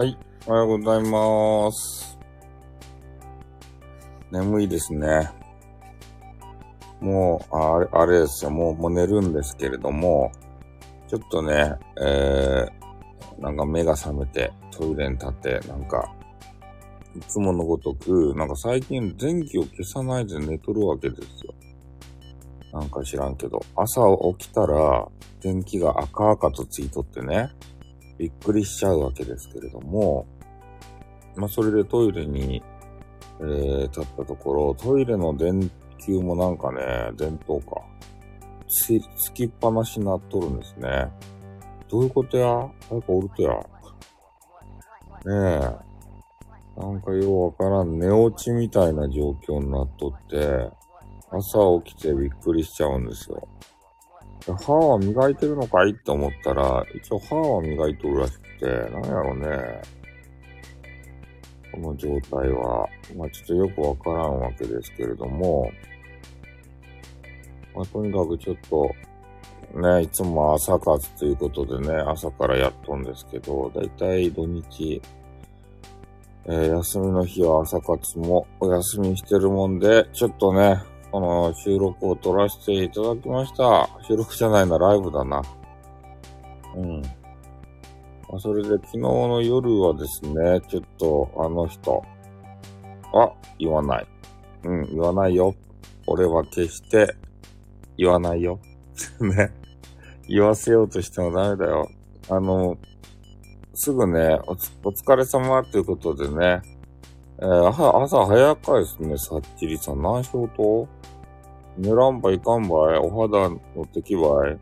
はい、おはようございます。眠いですね。もう、あれ、あれですよ。もう、もう寝るんですけれども、ちょっとね、えー、なんか目が覚めて、トイレに立って、なんか、いつものごとく、なんか最近電気を消さないで寝とるわけですよ。なんか知らんけど、朝起きたら、電気が赤々とついとってね、びっくりしちゃうわけですけれども、まあ、それでトイレに、えー、立ったところ、トイレの電球もなんかね、電灯か。つ、つきっぱなしになっとるんですね。どういうことや？誰かおるとや。ねえ。なんかようわからん、寝落ちみたいな状況になっとって、朝起きてびっくりしちゃうんですよ。歯は磨いてるのかい？って思ったら、一応歯は磨いとるらしくて、なんやろね。この状態は、まあちょっとよくわからんわけですけれども、まあとにかくちょっと、ね、いつも朝活ということでね、朝からやっとんですけど、だいたい土日、えー休みの日は朝活もお休みしてるもんで、ちょっとね、この収録を撮らせていただきました。収録じゃないな、ライブだな。うん。まそれで昨日の夜はですね、ちょっとあの人、あ、言わない。うん、言わないよ。俺は決して言わないよ。ね。言わせようとしてもダメだよ。あの、すぐね、お疲れ様ということでね、えー、朝早かいですね、さっきりさん。何しようと？寝らんばいかんばいお肌の敵ばい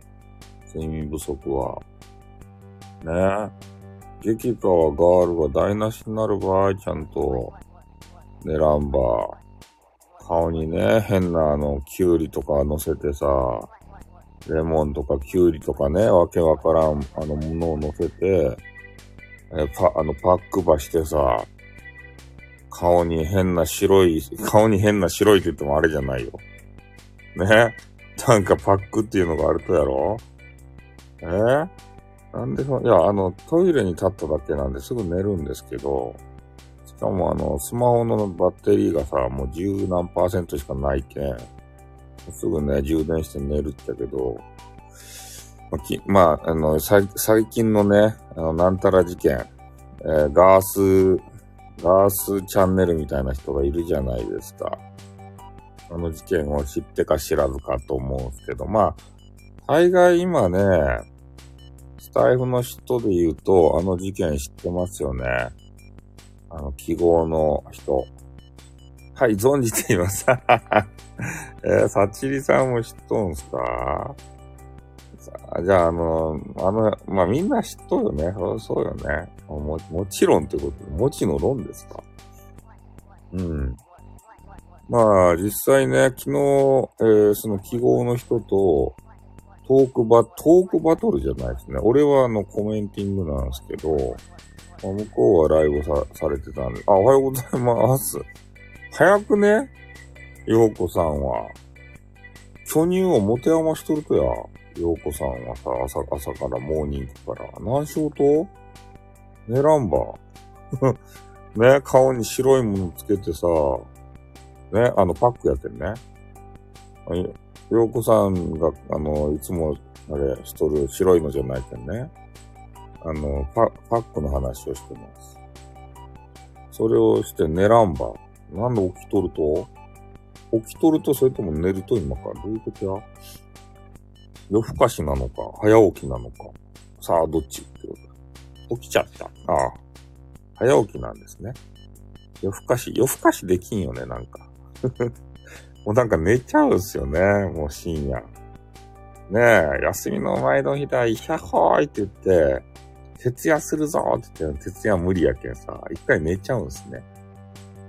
睡眠不足は。ねえ。激川ガールが台無しになる場合、ちゃんと寝らんば。顔にね、変なあの、キュウリとか乗せてさ、レモンとかキュウリとかね、わけわからん、あの、ものを乗せて、えパ、あの、パックばしてさ、顔に変な白い、顔に変な白いって言ってもあれじゃないよ。ね。なんかパックっていうのがあるとやろ？え？ーなんでそ、いや、あの、トイレに立っただけなんですぐ寝るんですけど、しかもあの、スマホのバッテリーがさ、もう十何パーセントしかないけん、すぐね、充電して寝るってけど、まあ、きまあ、あの、最近のね、あの、なんたら事件、えーガース、ガースチャンネルみたいな人がいるじゃないですか。あの事件を知ってか知らずかと思うんですけど、まあ、大概今ね、スタイフの人で言うと、あの事件知ってますよね。あの、記号の人。はい、存じています。えー、サチリさんも知っとんすか？じゃあ、あの、あの、まあ、みんな知っとるよね。そうそうよね。も、もちろんってことで、もちの論ですか？うん。まあ、実際ね、昨日、えーその記号の人と、トークバ、トークバトルじゃないですね。俺はあの、コメンティングなんですけど、まあ向こうはライブさ、されてたんで、あ、おはようございます。早くね、ようこさんは。巨乳を持て余しとるとや。ようこさんはさ、朝、朝からモーニングから。何しようと？寝らんば。ね、顔に白いものつけてさ、ね、あの、パックやってんね。ようこさんが、あの、いつも、あれ、しとる白いのじゃないけんね。あの、パ、パックの話をしてます。それをして寝らんば。なんで起きとると？起きとると、それとも寝ると今か。どういうことや？夜更かしなのか、早起きなのか？さあ、どっち？ってこと起きちゃった。ああ。早起きなんですね。夜更かし、夜更かしできんよね、なんか。もうなんか寝ちゃうんすよね、もう深夜。ねえ、休みの前の日だ、いひゃっほーいって言って、徹夜するぞって言って、徹夜無理やけんさ、一回寝ちゃうんすね。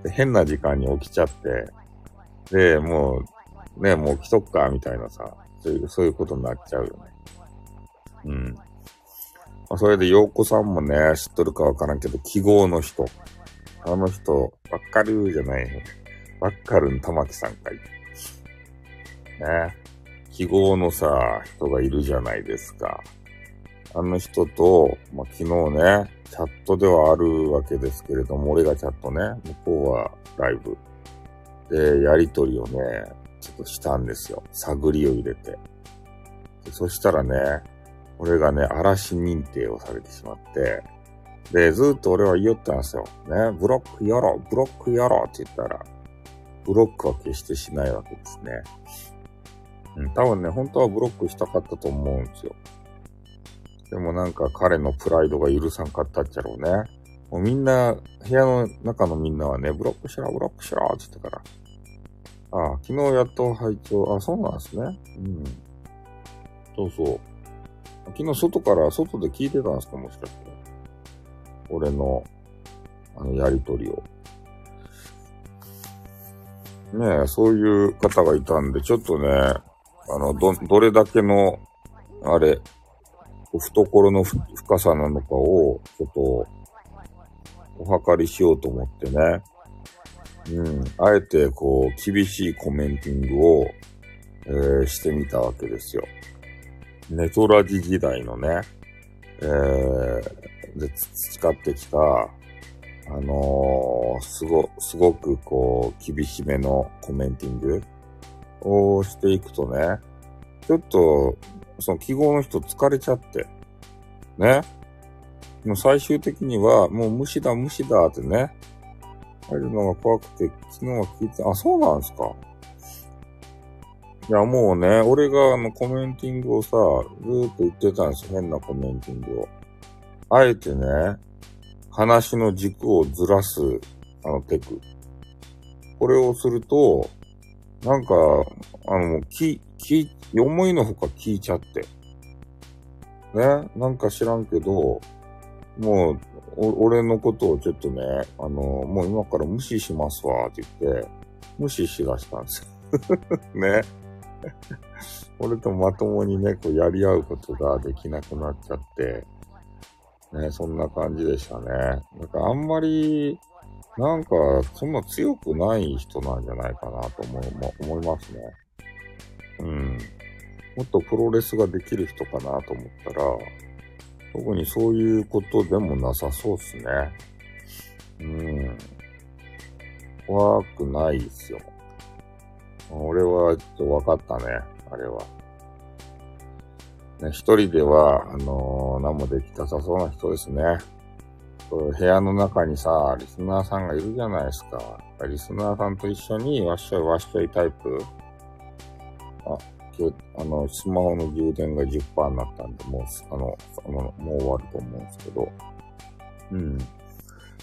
で変な時間に起きちゃって、で、もう、ね、もう来とくか、みたいなさ、そういう、そういうことになっちゃうよね。うん。まあ、それで、洋子さんもね、知っとるかわからんけど、記号の人。あの人、わかるじゃないよ。わかるん玉木さんかい。ね。記号のさ、人がいるじゃないですか。あの人と、まあ、昨日ね、チャットではあるわけですけれども、俺がチャットね、向こうはライブ。で、やりとりをね、ちょっとしたんですよ。探りを入れて。でそしたらね、俺がね、嵐認定をされてしまって、で、ずっと俺は言いよったんですよ。ね、ブロックやろう、ブロックやろうって言ったら、ブロックは決してしないわけですね。うん、多分ね、本当はブロックしたかったと思うんですよ。でもなんか彼のプライドが許さんかったっちゃろうね。もうみんな、部屋の中のみんなはね、ブロックしろ、ブロックしろって言ったから。ああ、昨日やっと拝聴、あ、そうなんですね。うん。そうそう。昨日外から、外で聞いてたんですかもしかして。俺の、あの、やりとりを。ねえ、そういう方がいたんで、ちょっとね、あの、ど、どれだけの、あれ、懐の深さなのかを、ちょっと、お測りしようと思ってね。うん。あえて、こう、厳しいコメンティングを、えー、してみたわけですよ。ネトラジ時代のね、えー、で、培ってきた、あのー、すご、すごくこう、厳しめのコメンティングをしていくとね、ちょっと、その記号の人疲れちゃって、ね。もう最終的には、もう無視だ無視だってね、入るのが怖くて、昨日は聞いて、あ、そうなんですか。いや、もうね、俺があのコメンティングをさ、ずーっと言ってたんですよ。変なコメンティングを。あえてね、話の軸をずらす、あのテク。これをすると、なんか、あの、き、き、思いのほか聞いちゃって。ね、なんか知らんけど、もう、俺のことをちょっとね、あの、もう今から無視しますわ、って言って、無視しだしたんですよ。ね？俺とまともにね、こうやり合うことができなくなっちゃって、ね、そんな感じでしたね。だかあんまり、なんか、そんな強くない人なんじゃないかなと思い思いますね。うん。もっとプロレスができる人かなと思ったら、特にそういうことでもなさそうっすね。うん。怖くないっすよ。俺はちょっと分かったね、あれは。ね、一人では、あのー、何もできたさそうな人ですね。部屋の中にさ、リスナーさんがいるじゃないですか。リスナーさんと一緒にわっしょいわっしょいタイプ。あ、今日、あの、スマホの充電が10%になったんで、もう、あの、あのもう終わると思うんですけど。うん。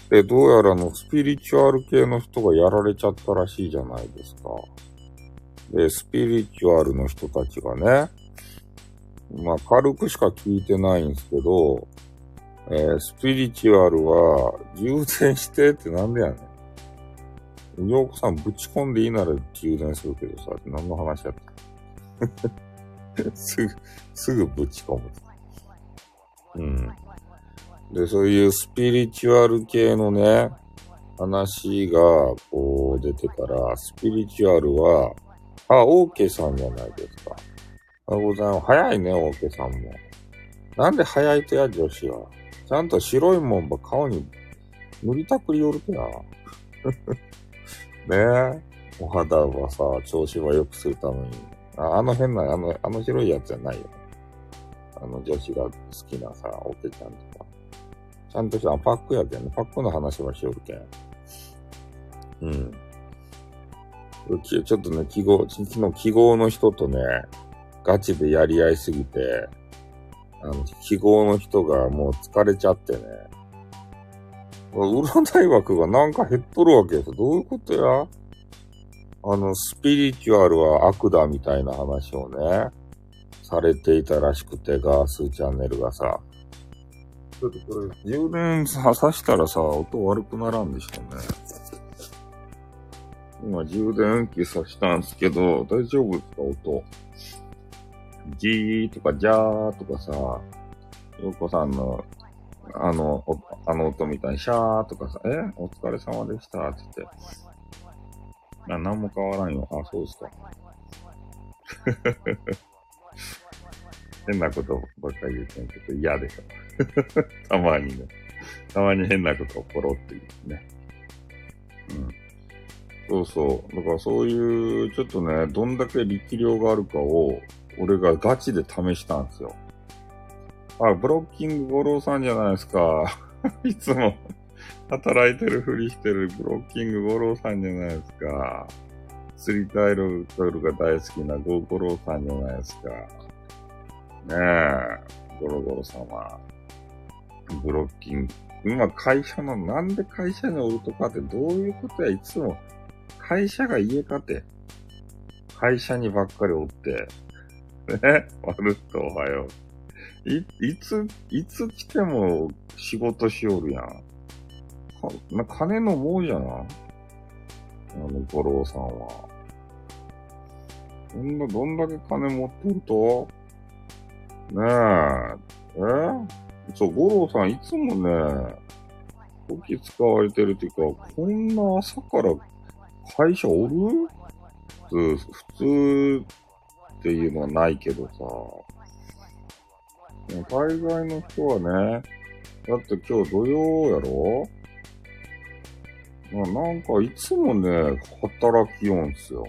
で、どうやらの、スピリチュアル系の人がやられちゃったらしいじゃないですか。で、スピリチュアルの人たちがね、まあ、軽くしか聞いてないんですけど、えー、スピリチュアルは、充電してってなんでやねん。ようこさんぶち込んでいいなら充電するけどさ、何の話やった？すぐ、すぐぶち込む。うん。で、そういうスピリチュアル系のね、話が、こう、出てから、スピリチュアルは、あ、オーケーさんじゃないですか。おはようございます。早いね、オーケーさんも。なんで早いとや、女子は？ちゃんと白いもんば顔に塗りたくりよるとや。ねえ。お肌はさ、調子は良くするために。ああの変な、あの、あの白いやつじゃないよ。あの女子が好きなさ、オケちゃんとか。ちゃんとした、パックやけんね。パックの話はしよるけん。うん。うちょっとね、記号、昨日記号の人とね、ガチでやり合いすぎて、あの、記号の人がもう疲れちゃってね。占い枠がなんか減っとるわけですよ。どういうことや？あの、スピリチュアルは悪だみたいな話をね、されていたらしくて、ガースチャンネルがさ。ちょっとこれ、充電さ、さしたらさ、音悪くならんでしょうね。今充電器さしたんですけど、大丈夫ですか音？じーとかじゃーとかさ、ようこさんの、あの、あの音みたいにシャーとかさ、え？お疲れ様でしたって言って。あ、なんも変わらんよ。あ、そうですか。変なことばっかり言ってんけど嫌でしょ。たまにね。たまに変なことをポロって言うね。うん。そうそう。だからそういう、ちょっとね、どんだけ力量があるかを、俺がガチで試したんですよ。あ、ブロッキング五郎さんじゃないですか。いつも働いてるふりしてるブロッキング五郎さんじゃないですか。釣りタイルが大好きなゴ五郎さんじゃないですか。ねえ、ゴロゴロ様。ブロッキング。今会社の、なんで会社におるとかってどういうことや、いつも会社が家かて。会社にばっかりおって。ね、まるっとおはよう。い、いつ、いつ来ても仕事しおるやん。か、な、金のもうじゃなあの、五郎さんは。どんな、どんだけ金持ってると？ねえ。え？そう、五郎さんいつもね、時使われてるっていうか、こんな朝から会社おる？普通、普通っていうのはないけどさ。海外の人はね、だって今日土曜やろ？まあ、なんかいつもね、働きよんすよ。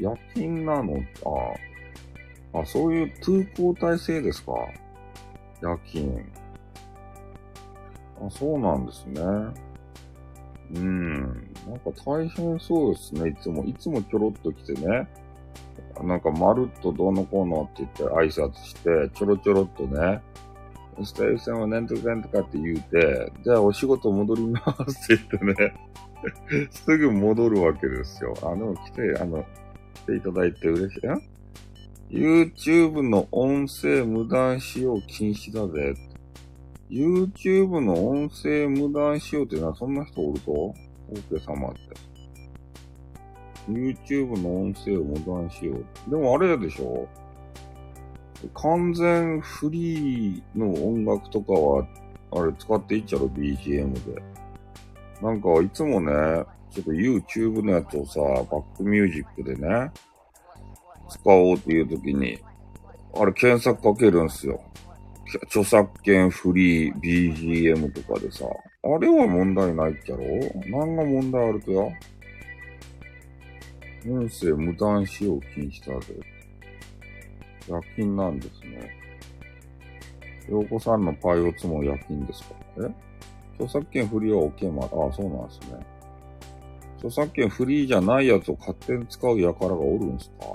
夜勤なの？あ、あ、そういう通行体制ですか？夜勤。あ、そうなんですね。うん。なんか大変そうですね。いつも、いつもちょろっと来てね。なんか、まるっとどうのこうのって言って挨拶して、ちょろちょろっとね、スタイルさんはなんとかなんとかって言うて、じゃあお仕事戻りますって言ってね、すぐ戻るわけですよ。あの、来て、あの、来ていただいて嬉しい。ん ?YouTube の音声無断使用禁止だぜ。YouTube の音声無断使用っていうのはそんな人おると？オーケー様って。YouTube の音声を無断使用。でもあれでしょ完全フリーの音楽とかは、あれ使っていっちゃろ ?BGM で。なんかいつもね、ちょっと YouTube のやつをさ、バックミュージックでね、使おうっていう時に、あれ検索かけるんすよ。著作権フリー BGM とかでさ、あれは問題ないっちゃろ？何が問題あるとや音声無断使用禁止だぜ。夜勤なんですね。洋子さんのパイオツも夜勤ですか？え？著作権フリーは OK まあ、あ、そうなんですね。著作権フリーじゃないやつを勝手に使う輩がおるんすか？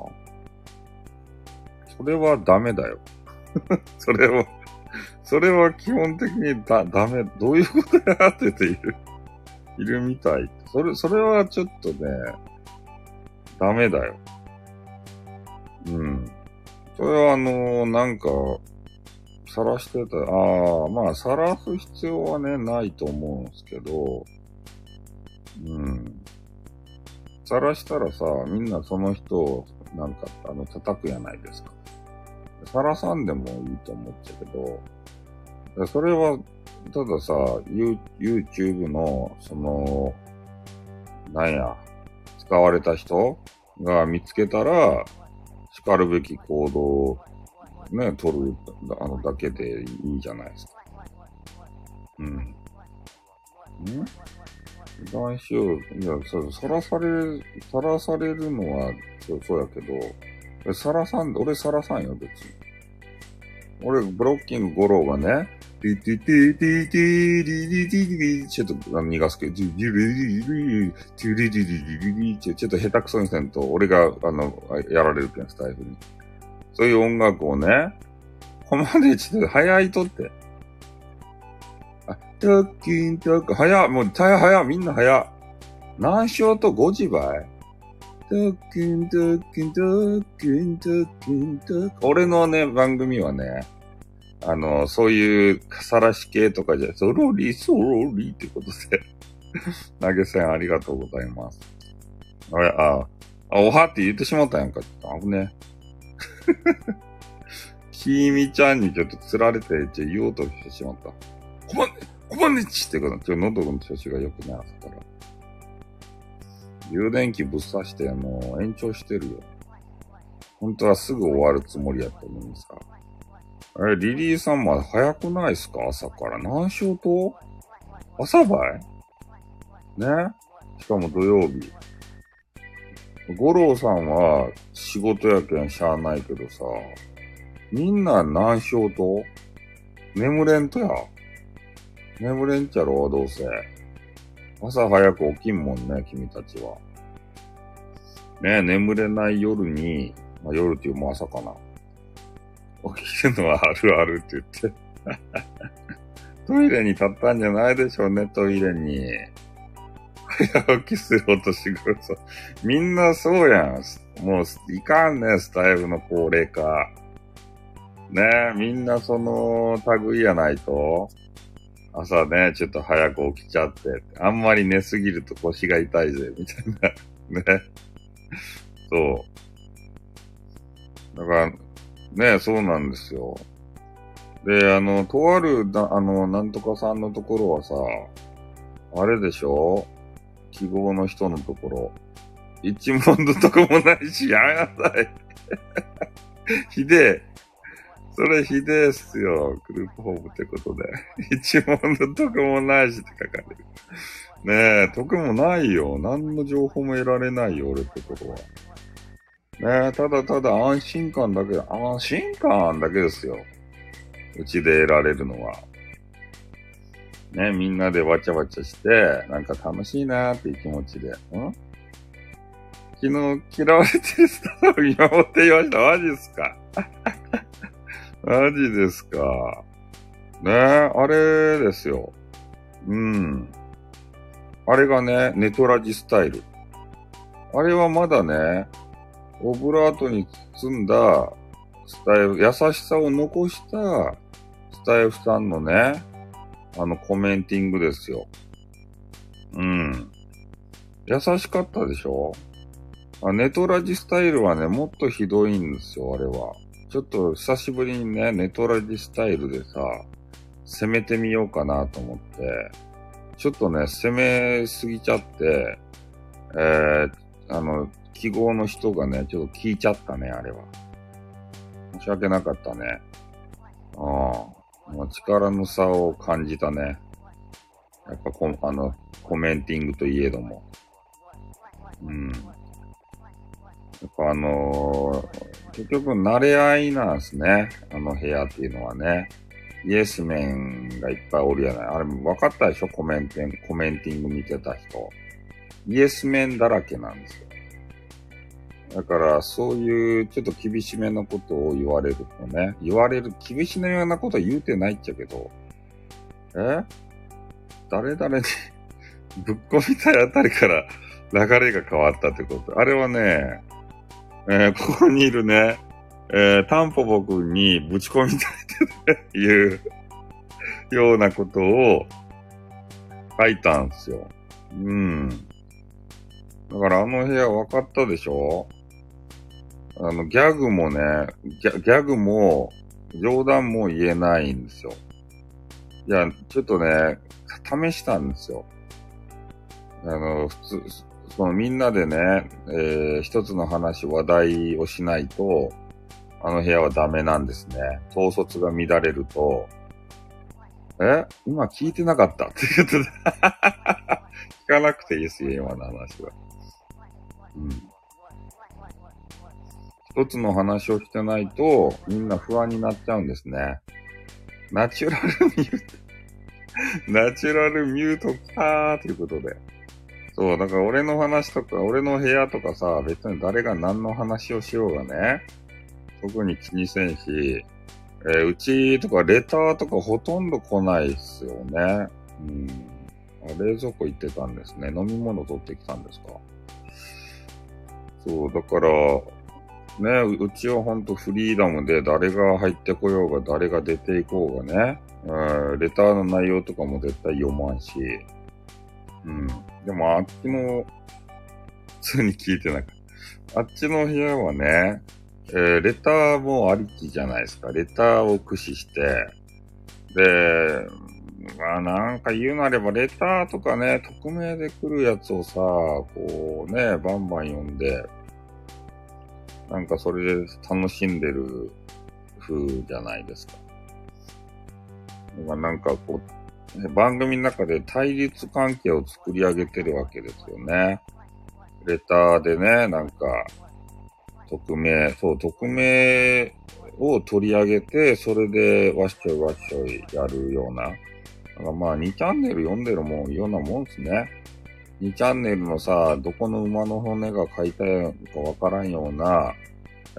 それはダメだよ。それはそれは基本的にだ、ダメ、どういうことやってている、いるみたい。それ、それはちょっとね、ダメだよ。うん。それはあのー、なんか、晒してた、ああ、まあ、晒す必要はね、ないと思うんですけど、うん。晒したらさ、みんなその人を、なんか、あの、叩くやないですか。晒さんでもいいと思っちゃうけど、それは、たださ、YouTube の、その、なんや、使われた人が見つけたら、叱るべき行動をね、取る、あの、だけでいいじゃないですか。うん。ん男子を、いや、そ、さらされ、さらされるのは、そう、そうやけど、さらさん、俺さらさんよ、別に。俺、ブロッキング五郎がね、ティティティティティリリリリリちょっと逃がすけど、リリリリリリティリリリリリリちょっと下手くそにせんと、俺が、あの、やられるけん、スタイフに。そういう音楽をね、こまでちょっと早いとって。あ、トッキントック、早もう、早早みんな早何章と5時ばいトッキントッキントッキントッキントッキン俺のね、番組はね、あの、そういうさらし系とかじゃ、そろり、そろりってことで 投げ銭ありがとうございます。あれ、あ、あ、おはって言ってしまったやんか。ちょっと危ね。きみちゃんにちょっと釣られて、ちょ言おうとしてしまった。こまね、こまんねちってこと、ちょ、喉の調子が良くない朝から。充電器ぶっ刺して、もう延長してるよ。本当はすぐ終わるつもりやったのにさ。え、リリーさんまだ早くないっすか？朝から。何しようと？朝ばい？ね？しかも土曜日。五郎さんは仕事やけんしゃあないけどさ、みんな何しようと？眠れんとや。眠れんちゃろ、どうせ。朝早く起きんもんね、君たちは。ね？眠れない夜に、まあ、夜っていうも朝かな。起きるのはあるあるって言って。トイレに立ったんじゃないでしょうね、トイレに。早起きするお年頃さ。みんなそうやん。もう、いかんね、スタイルの高齢化。ねみんなその類やないと。朝ね、ちょっと早く起きちゃって。あんまり寝すぎると腰が痛いぜ、みたいな。ね。そう。だから、ねそうなんですよ。で、あの、とあるだ、あの、なんとかさんのところはさ、あれでしょ？記号の人のところ。一問のとこもないし、やめなさい。ひでえ。それひでえっすよ。グループホームってことで。一問のとこもないしって書かれる。ねえ、得もないよ。何の情報も得られないよ、俺ってことは。ねえ、ただただ安心感だけ、安心感だけですよ。うちで得られるのは。ね、みんなでわちゃわちゃして、なんか楽しいなーっていう気持ちで。ん？昨日嫌われてるスタッフ見守っていました。マジっすか？マジですか？ねえあれですよ。うん。あれがね、ネトラジスタイル。あれはまだね、オブラートに包んだスタイル、優しさを残したスタイフさんのね、あのコメンティングですよ。うん。優しかったでしょ？ネトラジスタイルはね、もっとひどいんですよ、あれは。ちょっと久しぶりにね、ネトラジスタイルでさ、攻めてみようかなと思って、ちょっとね、攻めすぎちゃって、えー、あの、記号の人がね、ちょっと聞いちゃったね、あれは。申し訳なかったね。ああ。もう力の差を感じたね。やっぱこ、あの、コメンティングといえども。うん。やっぱあのー、結局慣れ合いなんですね。あの部屋っていうのはね。イエスメンがいっぱいおるやない。あれも分かったでしょ？コメンテン、コメンティング見てた人。イエスメンだらけなんです。だから、そういうちょっと厳しめなことを言われるとね、言われる、厳しめようなことは言うてないっちゃけど、え？誰々に ぶっ込みたいあたりから流れが変わったってこと。あれはね、えー、ここにいるね、えー、タンポポ君にぶち込みたいっていう ようなことを書いたんですよ。うん。だからあの部屋分かったでしょ？あの、ギャグもね、ギャギャグも、冗談も言えないんですよ。いや、ちょっとね、試したんですよ。あの、普通、そのみんなでね、えー、一つの話、話題をしないと、あの部屋はダメなんですね。統率が乱れると、え？今聞いてなかった？っていうと聞かなくていいですよ、今の話は。うん。一つの話をしてないと、みんな不安になっちゃうんですね。ナチュラルミュート ナチュラルミュートかーということで。そう、だから俺の話とか、俺の部屋とかさ、別に誰が何の話をしようがね、特に気にせんし、えー、うちとかレターとかほとんど来ないっすよね。うん。冷蔵庫行ってたんですね。飲み物取ってきたんですか。そう、だから、ね、うちはほんとフリーダムで誰が入ってこようが誰が出ていこうがね、うん、レターの内容とかも絶対読まんし、うん。でもあっちの、普通に聞いてなかった。あっちの部屋はね、えー、レターもありきじゃないですか。レターを駆使して、で、まあなんか言うなれば、レターとかね、匿名で来るやつをさ、こうね、バンバン読んで、なんかそれで楽しんでる風じゃないですか。なんかこう、番組の中で対立関係を作り上げてるわけですよね。レターでね、なんか、匿名、そう、匿名を取り上げて、それでわっしょいわっしょいやるような。だかまあ2チャンネル読んでるもん、ようなもんですね。2チャンネルのさ、どこの馬の骨が書いたのかわからんような、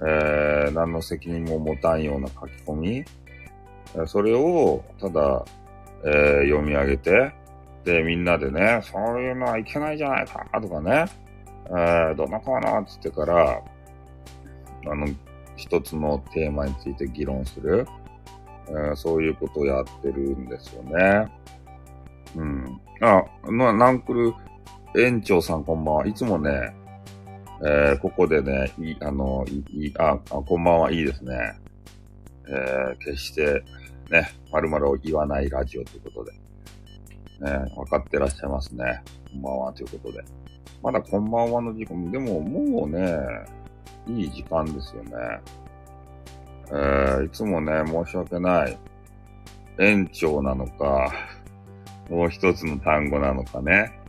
えー、何の責任も持たんような書き込み。それを、ただ、えー、読み上げて、で、みんなでね、そういうのはいけないじゃないか、とかね、えー、どんなかな、つってから、あの、一つのテーマについて議論する、えー、そういうことをやってるんですよね。うん。あ、ま、ナンクル園長さんこんばんは。いつもね、えー、ここでね、いい、あの、い、い、あ、こんばんはいいですね。えー、決して、ね、〇〇を言わないラジオということで。ね、分かってらっしゃいますね。こんばんはということで。まだこんばんはの時間、でももうね、いい時間ですよね。えー、いつもね、申し訳ない。園長なのか、もう一つの単語なのかね。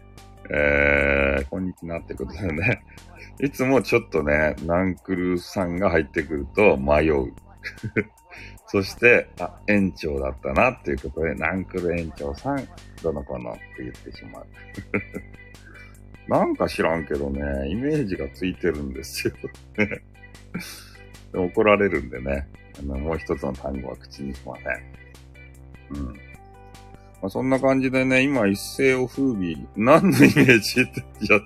えー、こんにちはってことでね。いつもちょっとね、ナンクルさんが入ってくると迷う。そして、あ、園長だったなっていうことで、ナンクル園長さん、どの子のって言ってしまう。なんか知らんけどね、イメージがついてるんですよ。怒られるんでね、あのもう一つの単語は口にしません。うん。まあ、そんな感じでね、今一世を風靡、何のイメージって、いや、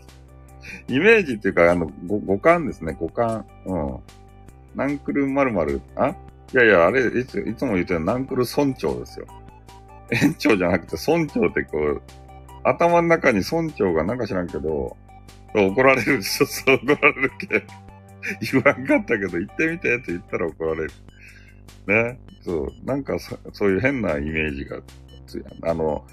イメージっていうか、あの、五感ですね、五感。うん。ナンクル〇〇、あ？いやいや、あれ、いつ、いつも言ってるナンクル村長ですよ。園長じゃなくて村長ってこう、頭の中に村長がなんか知らんけど、怒られる、ちょっと怒られるけ。言わんかったけど、行ってみてって言ったら怒られる。ね？そう。なんかそ、そういう変なイメージがつあの、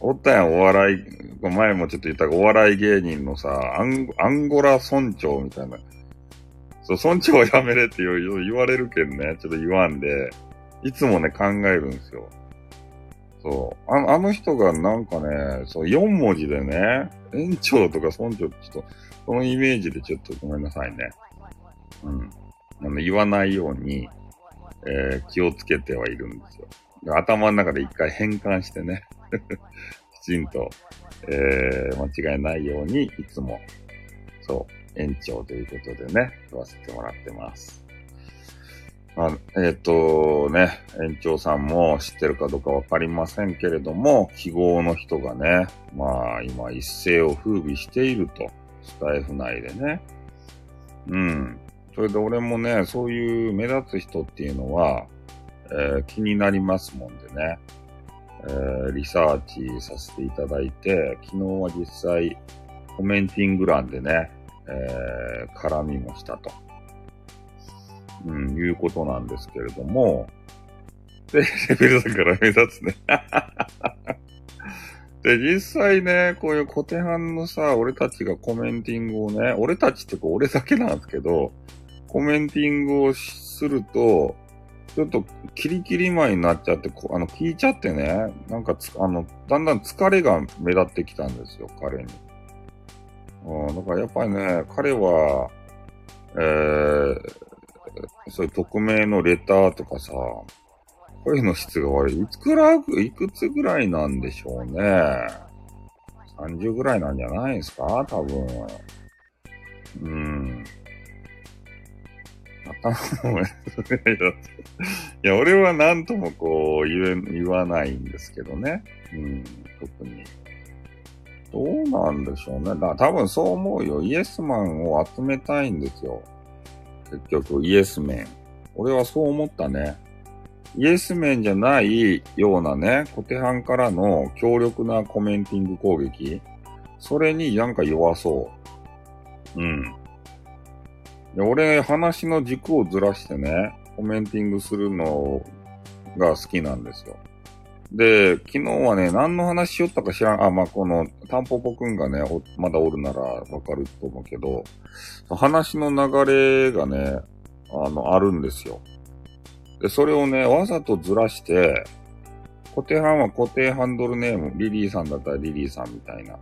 おったやん、お笑い、前もちょっと言った、お笑い芸人のさ、アンアンゴラ村長みたいな。そう、村長はやめれって言われるけんね、ちょっと言わんで、いつもね、考えるんですよ。そう。ああの人がなんかね、そう、4文字でね、園長とか村長ちょっと、そのイメージでちょっとごめんなさいね。うん。あの、言わないように、えー、気をつけてはいるんですよ。頭の中で一回変換してね、きちんと、えー、間違いないように、いつも、そう、延長ということでね、言わせてもらってます。まあえっ、ー、とね、園長さんも知ってるかどうかわかりませんけれども、記号の人がね、まあ今一世を風靡していると、スタイフ内でね。うん。それで俺もね、そういう目立つ人っていうのは、えー、気になりますもんでね、えー、リサーチさせていただいて、昨日は実際コメンティング欄でね、えー、絡みもしたと。うん、いうことなんですけれども、で、レベルだから目立つね。で、実際ね、こういうコテハンのさ、俺たちがコメンティングをね、俺たちってこう俺だけなんですけど、コメンティングをすると、ちょっとキリキリ前になっちゃって、あの、聞いちゃってね、なんかあの、だんだん疲れが目立ってきたんですよ、彼に。うん、だからやっぱりね、彼は、えー、そういう匿名のレターとかさ、声の質が悪い。いつくら、いくつぐらいなんでしょうね。30ぐらいなんじゃないですか多分。うん。頭も、いや、俺は何ともこう言え、言わないんですけどね。うん、特に。どうなんでしょうね。だ多分そう思うよ。イエスマンを集めたいんですよ。結局、イエスメン。俺はそう思ったね。イエスメンじゃないようなね、コテハンからの強力なコメンティング攻撃。それになんか弱そう。うん。で俺、話の軸をずらしてね、コメンティングするのが好きなんですよ。で、昨日はね、何の話しよったか知らん。あ、まあ、この、タンポポくんがね、まだおるならわかると思うけど、話の流れがね、あの、あるんですよ。で、それをね、わざとずらして、固定班は固定ハンドルネーム、リリーさんだったらリリーさんみたいな。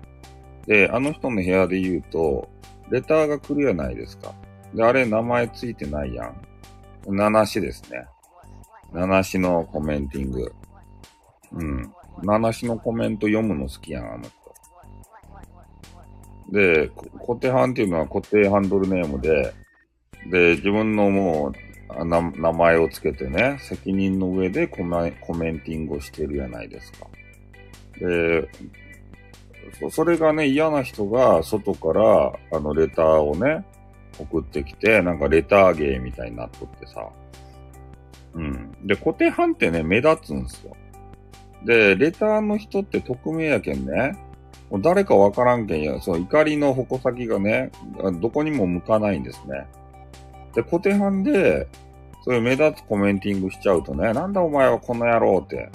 で、あの人の部屋で言うと、レターが来るやないですか。で、あれ名前ついてないやん。七しですね。七しのコメンティング。うん。七しのコメント読むの好きやん、あの人。で、固定班っていうのは固定ハンドルネームで、で、自分のもう、名前をつけてね、責任の上でコメコメンティングをしてるやないですか。で、それがね、嫌な人が外から、あの、レターをね、送ってきて、なんかレターゲーみたいになっとってさ。うん。で、固定班ってね、目立つんすよ。で、レターの人って匿名やけんね、もう誰かわからんけんや、その怒りの矛先がね、どこにも向かないんですね。で、固定班で、そういう目立つコメンティングしちゃうとね、なんだお前はこの野郎って。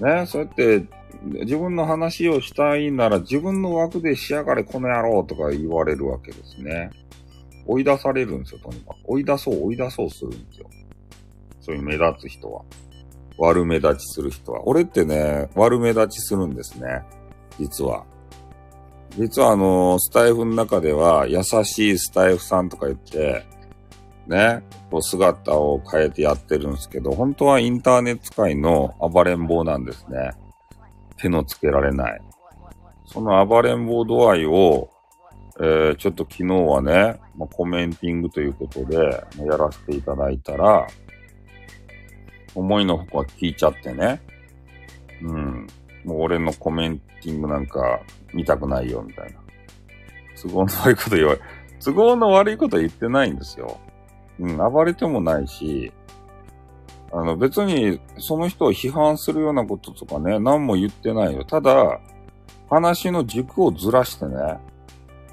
ね、そうやって自分の話をしたいなら自分の枠でしやがれこの野郎とか言われるわけですね。追い出されるんですよ、とにかく。追い出そう、追い出そうするんですよ。そういう目立つ人は。悪目立ちする人は。俺ってね、悪目立ちするんですね。実は。実はあの、スタイフの中では、優しいスタイフさんとか言って、ね、こう姿を変えてやってるんですけど、本当はインターネット界の暴れん坊なんですね。手のつけられない。その暴れん坊度合いを、えー、ちょっと昨日はね、まあ、コメンティングということで、やらせていただいたら、思いのほか聞いちゃってね。うん。もう俺のコメンティングなんか見たくないよ、みたいな。都合の悪いこと言われ、都合の悪いこと言ってないんですよ。うん、暴れてもないし、あの別にその人を批判するようなこととかね、何も言ってないよ。ただ、話の軸をずらしてね、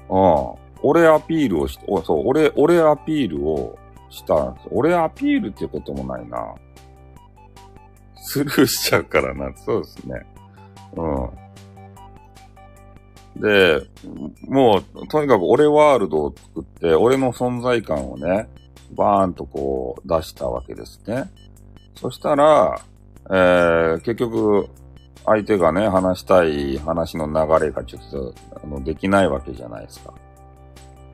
うん、俺アピールをし、おそう、俺、俺アピールをしたんです。俺アピールっていうこともないな。スルーしちゃうからな。そうですね。うん。で、もう、とにかく俺ワールドを作って、俺の存在感をね、バーンとこう出したわけですね。そしたら、えー、結局、相手がね、話したい話の流れがちょっと、あの、できないわけじゃないですか。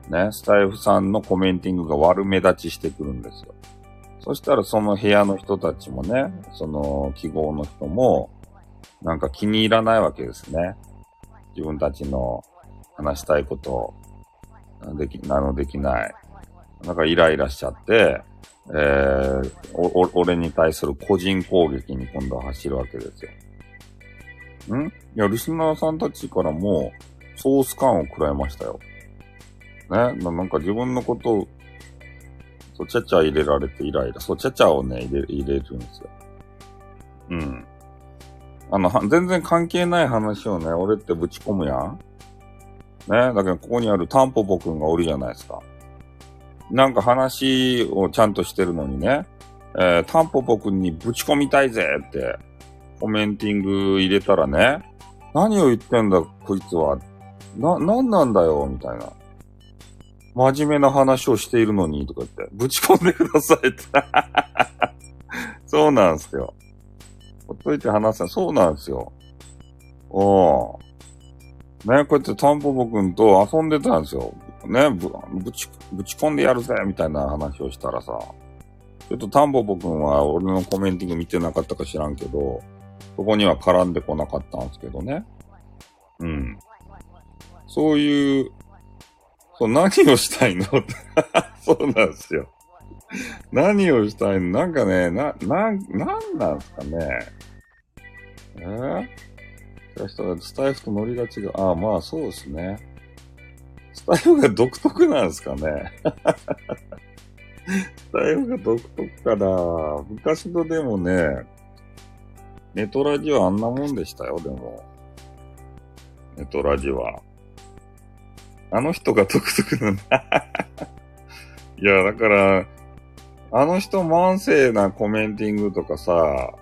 ね、スタイフさんのコメンティングが悪目立ちしてくるんですよ。そしたらその部屋の人たちもね、その記号の人も、なんか気に入らないわけですね。自分たちの話したいことを、でき、なのできない。なんかイライラしちゃって、えー、俺に対する個人攻撃に今度は走るわけですよ。ん？いや、リスナーさんたちからも、ソース感を食らいましたよ。ね、なんか自分のことを、そう、ちゃちゃ入れられてイライラ。そう、ちゃちゃをね、入れ、入れるんですよ。うん。あの、全然関係ない話をね、俺ってぶち込むやん。ね、だけどここにあるタンポポくんがおるじゃないですか。なんか話をちゃんとしてるのにね、えー、タンポポくんにぶち込みたいぜってコメンティング入れたらね、何を言ってんだ、こいつは。な、なんなんだよ、みたいな。真面目な話をしているのに、とか言って、ぶち込んでくださいって。そうなんすよ。ほっといて話せそうなんですよ。おね、こうやってタンポポくんと遊んでたんですよ。ね、ぶ、ぶち、ぶち込んでやるぜみたいな話をしたらさ、ちょっとタンポポくんは俺のコメンティング見てなかったか知らんけど、そこには絡んでこなかったんですけどね。うん。そういう、そう、何をしたいの？そうなんですよ。何をしたいの？なんかね、な、な、なんなんすかね？えー、スタイフとノリが違う。ああ、まあそうですね。スタイルが独特なんですかね？スタイルが独特かな？昔のでもね、ネトラジはあんなもんでしたよ、でも。ネトラジは。あの人が独特なんだ。いや、だから、あの人慢性なコメンティングとかさ、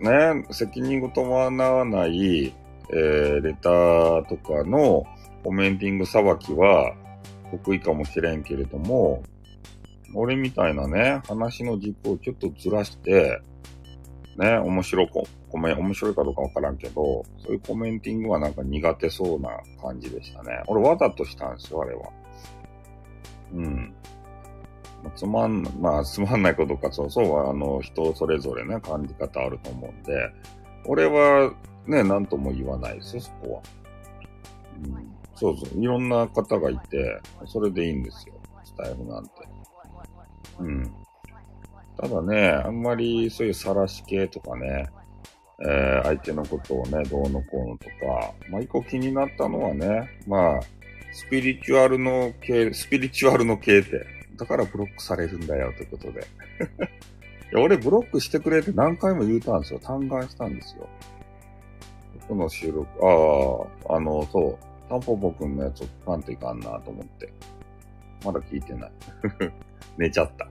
ね、責任ごともわない、えー、レターとかのコメンティングさばきは得意かもしれんけれども、俺みたいなね、話の軸をちょっとずらして、ね、面白く、コメ、面白いかどうかわからんけど、そういうコメンティングはなんか苦手そうな感じでしたね。俺わざとしたんですよ、あれは。うん。つまん、まあ、つまんないことか、そうそう、あの、人それぞれね、感じ方あると思うんで、俺はね、なんとも言わないですよ、そこは。うん。そうそう、いろんな方がいて、それでいいんですよ、スタイルなんて。うん。ただね、あんまりそういう晒し系とかね、えー、相手のことをね、どうのこうのとか、まあ、一個気になったのはね、まあ、スピリチュアルの系、スピリチュアルの系って、だからブロックされるんだよ、ということで。いや俺ブロックしてくれって何回も言うたんですよ。嘆願したんですよ。この収録、ああ、あの、そう、タンポポくんのやつを聞かんといかんなと思って。まだ聞いてない。寝ちゃった。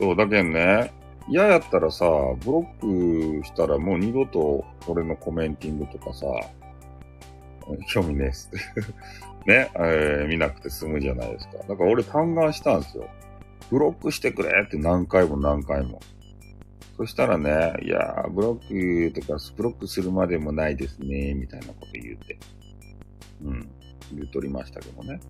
そう、だけんね、嫌やったらさ、ブロックしたらもう二度と俺のコメンティングとかさ、興味ねえっす。ね、えー、見なくて済むじゃないですか。だから俺嘆願したんですよ。ブロックしてくれって何回も何回も。そしたらね、いやーブロックとかブロックするまでもないですね、みたいなこと言うて。うん。言うとりましたけどね。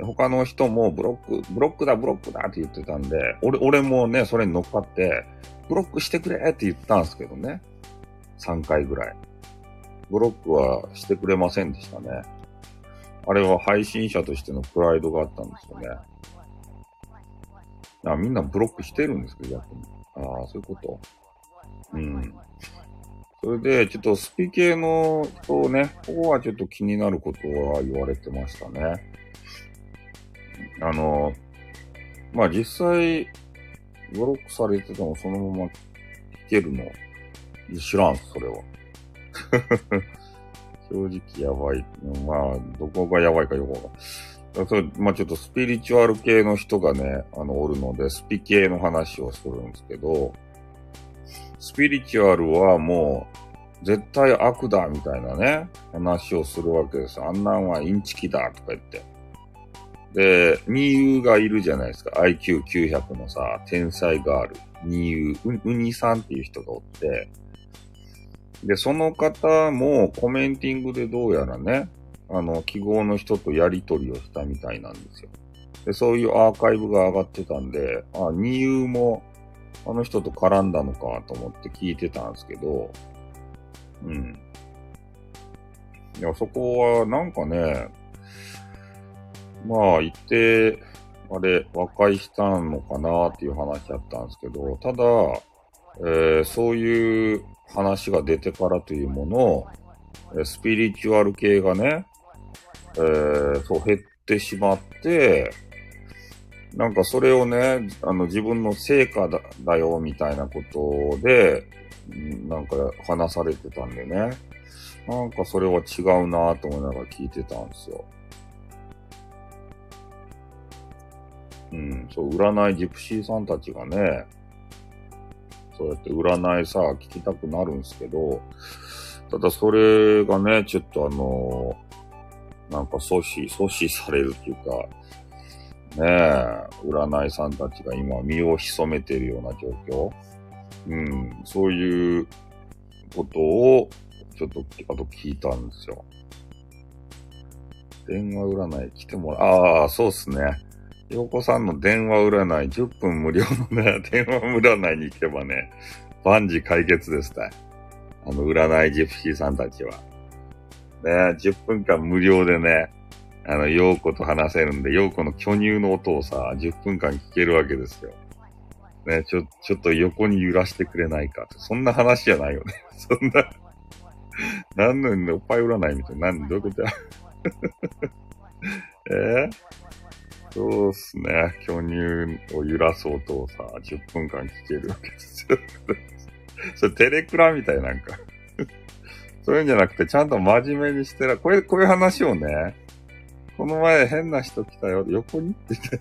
他の人もブロック、ブロックだ、ブロックだって言ってたんで、俺、俺もね、それに乗っかって、ブロックしてくれって言ったんですけどね。3回ぐらい。ブロックはしてくれませんでしたね。あれは配信者としてのプライドがあったんですよね。あみんなブロックしてるんですけど、逆に。ああ、そういうこと。うん。それで、ちょっとスピ系の人をね、ここはちょっと気になることは言われてましたね。あの、まあ、実際、ブロックされててもそのまま聞けるの、知らんす、それは。正直やばい。まあ、どこがやばいかよくわかんない。それ、まあちょっとスピリチュアル系の人がね、あの、おるので、スピ系の話をするんですけど、スピリチュアルはもう、絶対悪だみたいなね、話をするわけです。あんなんはインチキだとか言って。で、ニーユがいるじゃないですか。IQ900 のさ、天才ガール。ニーユ、ウウニさんっていう人がおって、で、その方もコメンティングでどうやらね、あの、記号の人とやりとりをしたみたいなんですよ。で、そういうアーカイブが上がってたんで、あ、ニーユもあの人と絡んだのかと思って聞いてたんですけど、うん。いや、そこはなんかね、まあ、行って、あれ、和解したのかなっていう話だったんですけど、ただ、えー、そういう話が出てからというものを、スピリチュアル系がね、えー、そう減ってしまって、なんかそれをね、あの自分の成果だだよみたいなことで、なんか話されてたんでね、なんかそれは違うなと思いながら聞いてたんですよ。うん、そう、占いジプシーさんたちがね、そうやって占いさ、聞きたくなるんすけど、ただそれがね、ちょっとあのなんか阻止、阻止されるっていうか、ねえ、占いさんたちが今身を潜めてるような状況。うん、そういうことを、ちょっと、あと聞いたんですよ。電話占い来てもらああ、そうっすね。洋子さんの電話占い、10分無料のね、電話占いに行けばね、万事解決ですね。あの、占いジプシーさんたちは。ね、10分間無料でね、あの、洋子と話せるんで、洋子の巨乳の音をさ、10分間聞けるわけですよ。ね、ちょ、ちょっと横に揺らしてくれないかとそんな話じゃないよね。そんな、何のおっぱい占いみたいな、なんどういうことや。えー？そうっすね。巨乳を揺らす音をさ、10分間聞けるわけですよ。それテレクラみたいなんか そういうんじゃなくて、ちゃんと真面目にしてら、これ、こういう話をね、この前変な人来たよ、横にって言って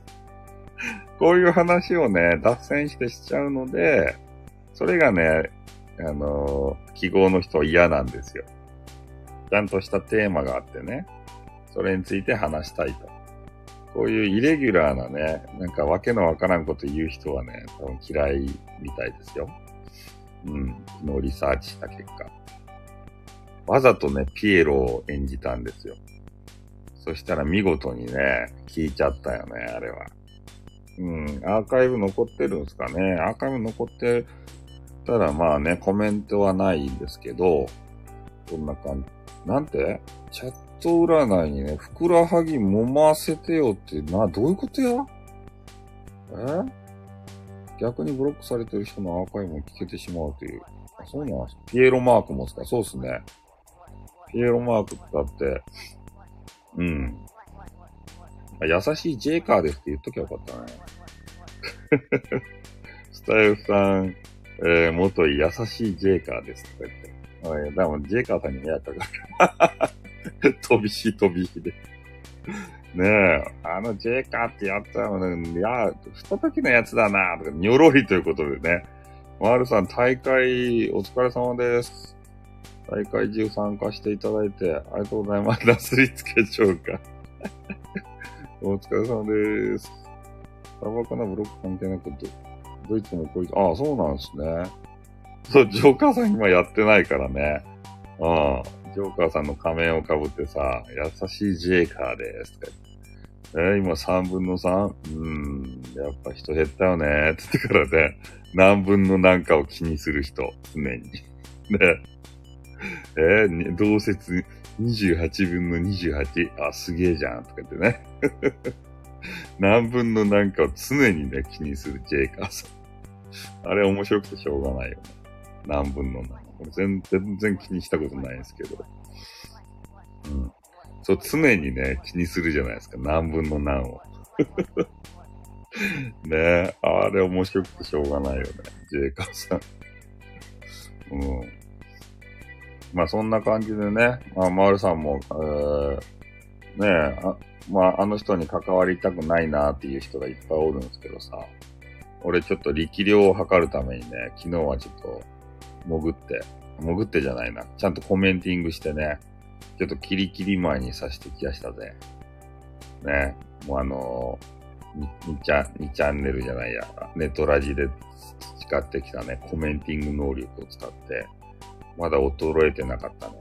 こういう話をね、脱線してしちゃうので、それがね、あのー、記号の人は嫌なんですよ。ちゃんとしたテーマがあってね、それについて話したいと。こういうイレギュラーなね、なんかわけのわからんこと言う人はね、多分嫌いみたいですよ。うん。昨日リサーチした結果。わざとね、ピエロを演じたんですよ。そしたら見事にね、聞いちゃったよね、あれは。うん、アーカイブ残ってるんですかね。アーカイブ残ってたらまあね、コメントはないんですけど、こんな感じ。なんて？チャット占いにね、ふくらはぎ揉ませてよって、な、どういうことや？え？逆にブロックされてる人のアーカイブも聞けてしまうという。あ、そうなんですピエロマークもですか？そうっすね。ピエロマークだって、うん。優しいジェイカーですって言っときゃよかったね。スタイルさん、えー、元優しいジェイカーですとか言って。でも、ジェイカーさんに迷惑かかる。飛び火飛び火で。ねえ、あのジェイカーってやったのね、いや、ふたときのやつだな、とか、にょろいということでね。マールさん、大会、お疲れ様です。大会中参加していただいて、ありがとうございます。なすりつけちゃうか。お疲れ様です。タバコのブロック関係なく、ドイツもこいつ、ああ、そうなんですね。そう、ジョーカーさん今やってないからね。うん。ジョーカーさんの仮面をかぶってさ、優しいジェイカーです。とかえー、今3分の 3? うん、やっぱ人減ったよね。って言ってからね、何分の何かを気にする人、常に。ね。えー、同説28分の28。あ、すげえじゃん。とか言ってね。何分の何かを常にね、気にするジェイカーさん。あれ面白くてしょうがないよね。何分の何。俺全全然気にしたことないんですけど。うん。そう、常にね、気にするじゃないですか。何分の何を。ねえ、あれ面白くてしょうがないよね。ジェイカーさん。うん。まあそんな感じでね、まあ、マールさんも、えー、ねえ、あまああの人に関わりたくないなっていう人がいっぱいおるんですけどさ、俺ちょっと力量を測るためにね、昨日はちょっと潜って、潜ってじゃないな、ちゃんとコメンティングしてね、ちょっとキリキリ前にさしてきやしたぜ。ね、もうあのー、2チャ2チャンネルじゃないや、ネトラジで培ってきたね、コメンティング能力を使って、まだ衰えてなかったね。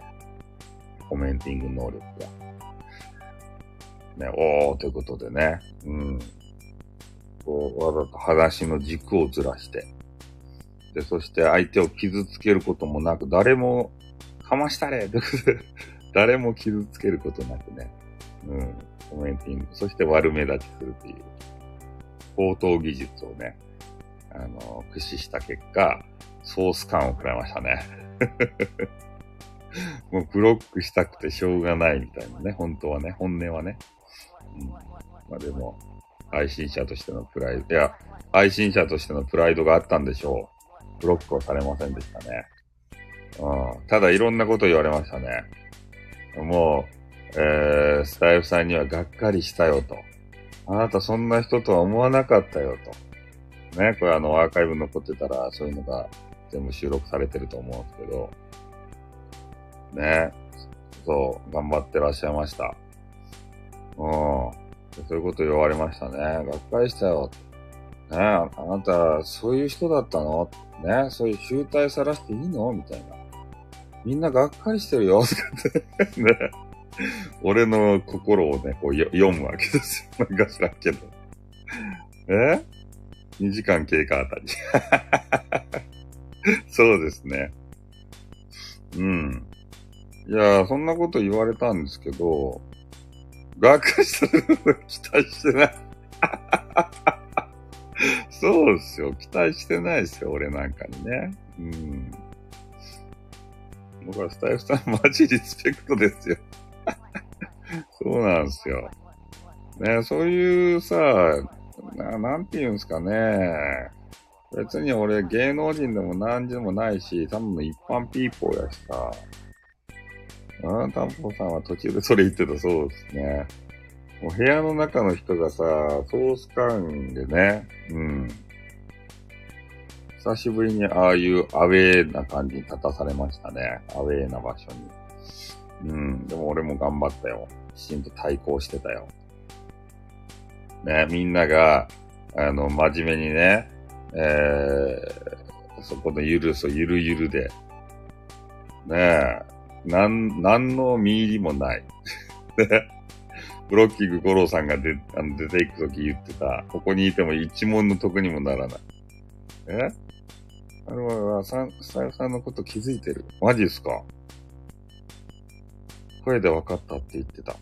コメンティング能力が。ね、おー、ということでね。うん。こう、わざと話の軸をずらして。で、そして相手を傷つけることもなく、誰も、かましたれ 誰も傷つけることなくね。うん。コメンティング。そして悪目立ちするっていう、高等技術をね、あの、駆使した結果、ソース感を食らいましたね。もうブロックしたくてしょうがないみたいなね、本当はね、本音はね。うん。まあでも、配信者としてのプライド、いや、配信者としてのプライドがあったんでしょう。ブロックはされませんでしたね。うん。ただいろんなこと言われましたね。もう、えー、スタイフさんにはがっかりしたよと。あなたそんな人とは思わなかったよと。ね、これあのアーカイブ残ってたらそういうのが全部収録されてると思うんですけど、ね、そう、頑張ってらっしゃいました。うん。そういうこと言われましたね。がっかりしたよ。ねえあなた、そういう人だったの？ねそういう集体さらしていいの？みたいな。みんながっかりしてるよ。っ てね。俺の心をね、こう読むわけですよ。なんか知らんけど。え ?2 時間経過あたり。そうですね。うん。いやそんなこと言われたんですけど、学者期待してないそうですよ。期待してないですよ。俺なんかにね。うん。僕はスタイフさんマジリスペクトですよ。そうなんですよ。ね、そういうさ、ななんて言うんですかね。別に俺芸能人でも何でもないし、多分一般ピーポーやしさ。うん、タンポさんは途中でそれ言ってたそうですね。もう部屋の中の人がさ、ソース感でね、うん。久しぶりにああいうアウェーな感じに立たされましたね。アウェーな場所に。うん。でも俺も頑張ったよ。きちんと対抗してたよ。ね、みんなが、あの、真面目にね、えー、そこのゆるそゆるゆるで、ねえ、なん、なんの見入りもない。ブロッキング五郎さんが出、あの出ていくとき言ってた、ここにいても一問の得にもならない。え？あれは、さん、さやさんのこと気づいてる？マジっすか？声で分かったって言ってた。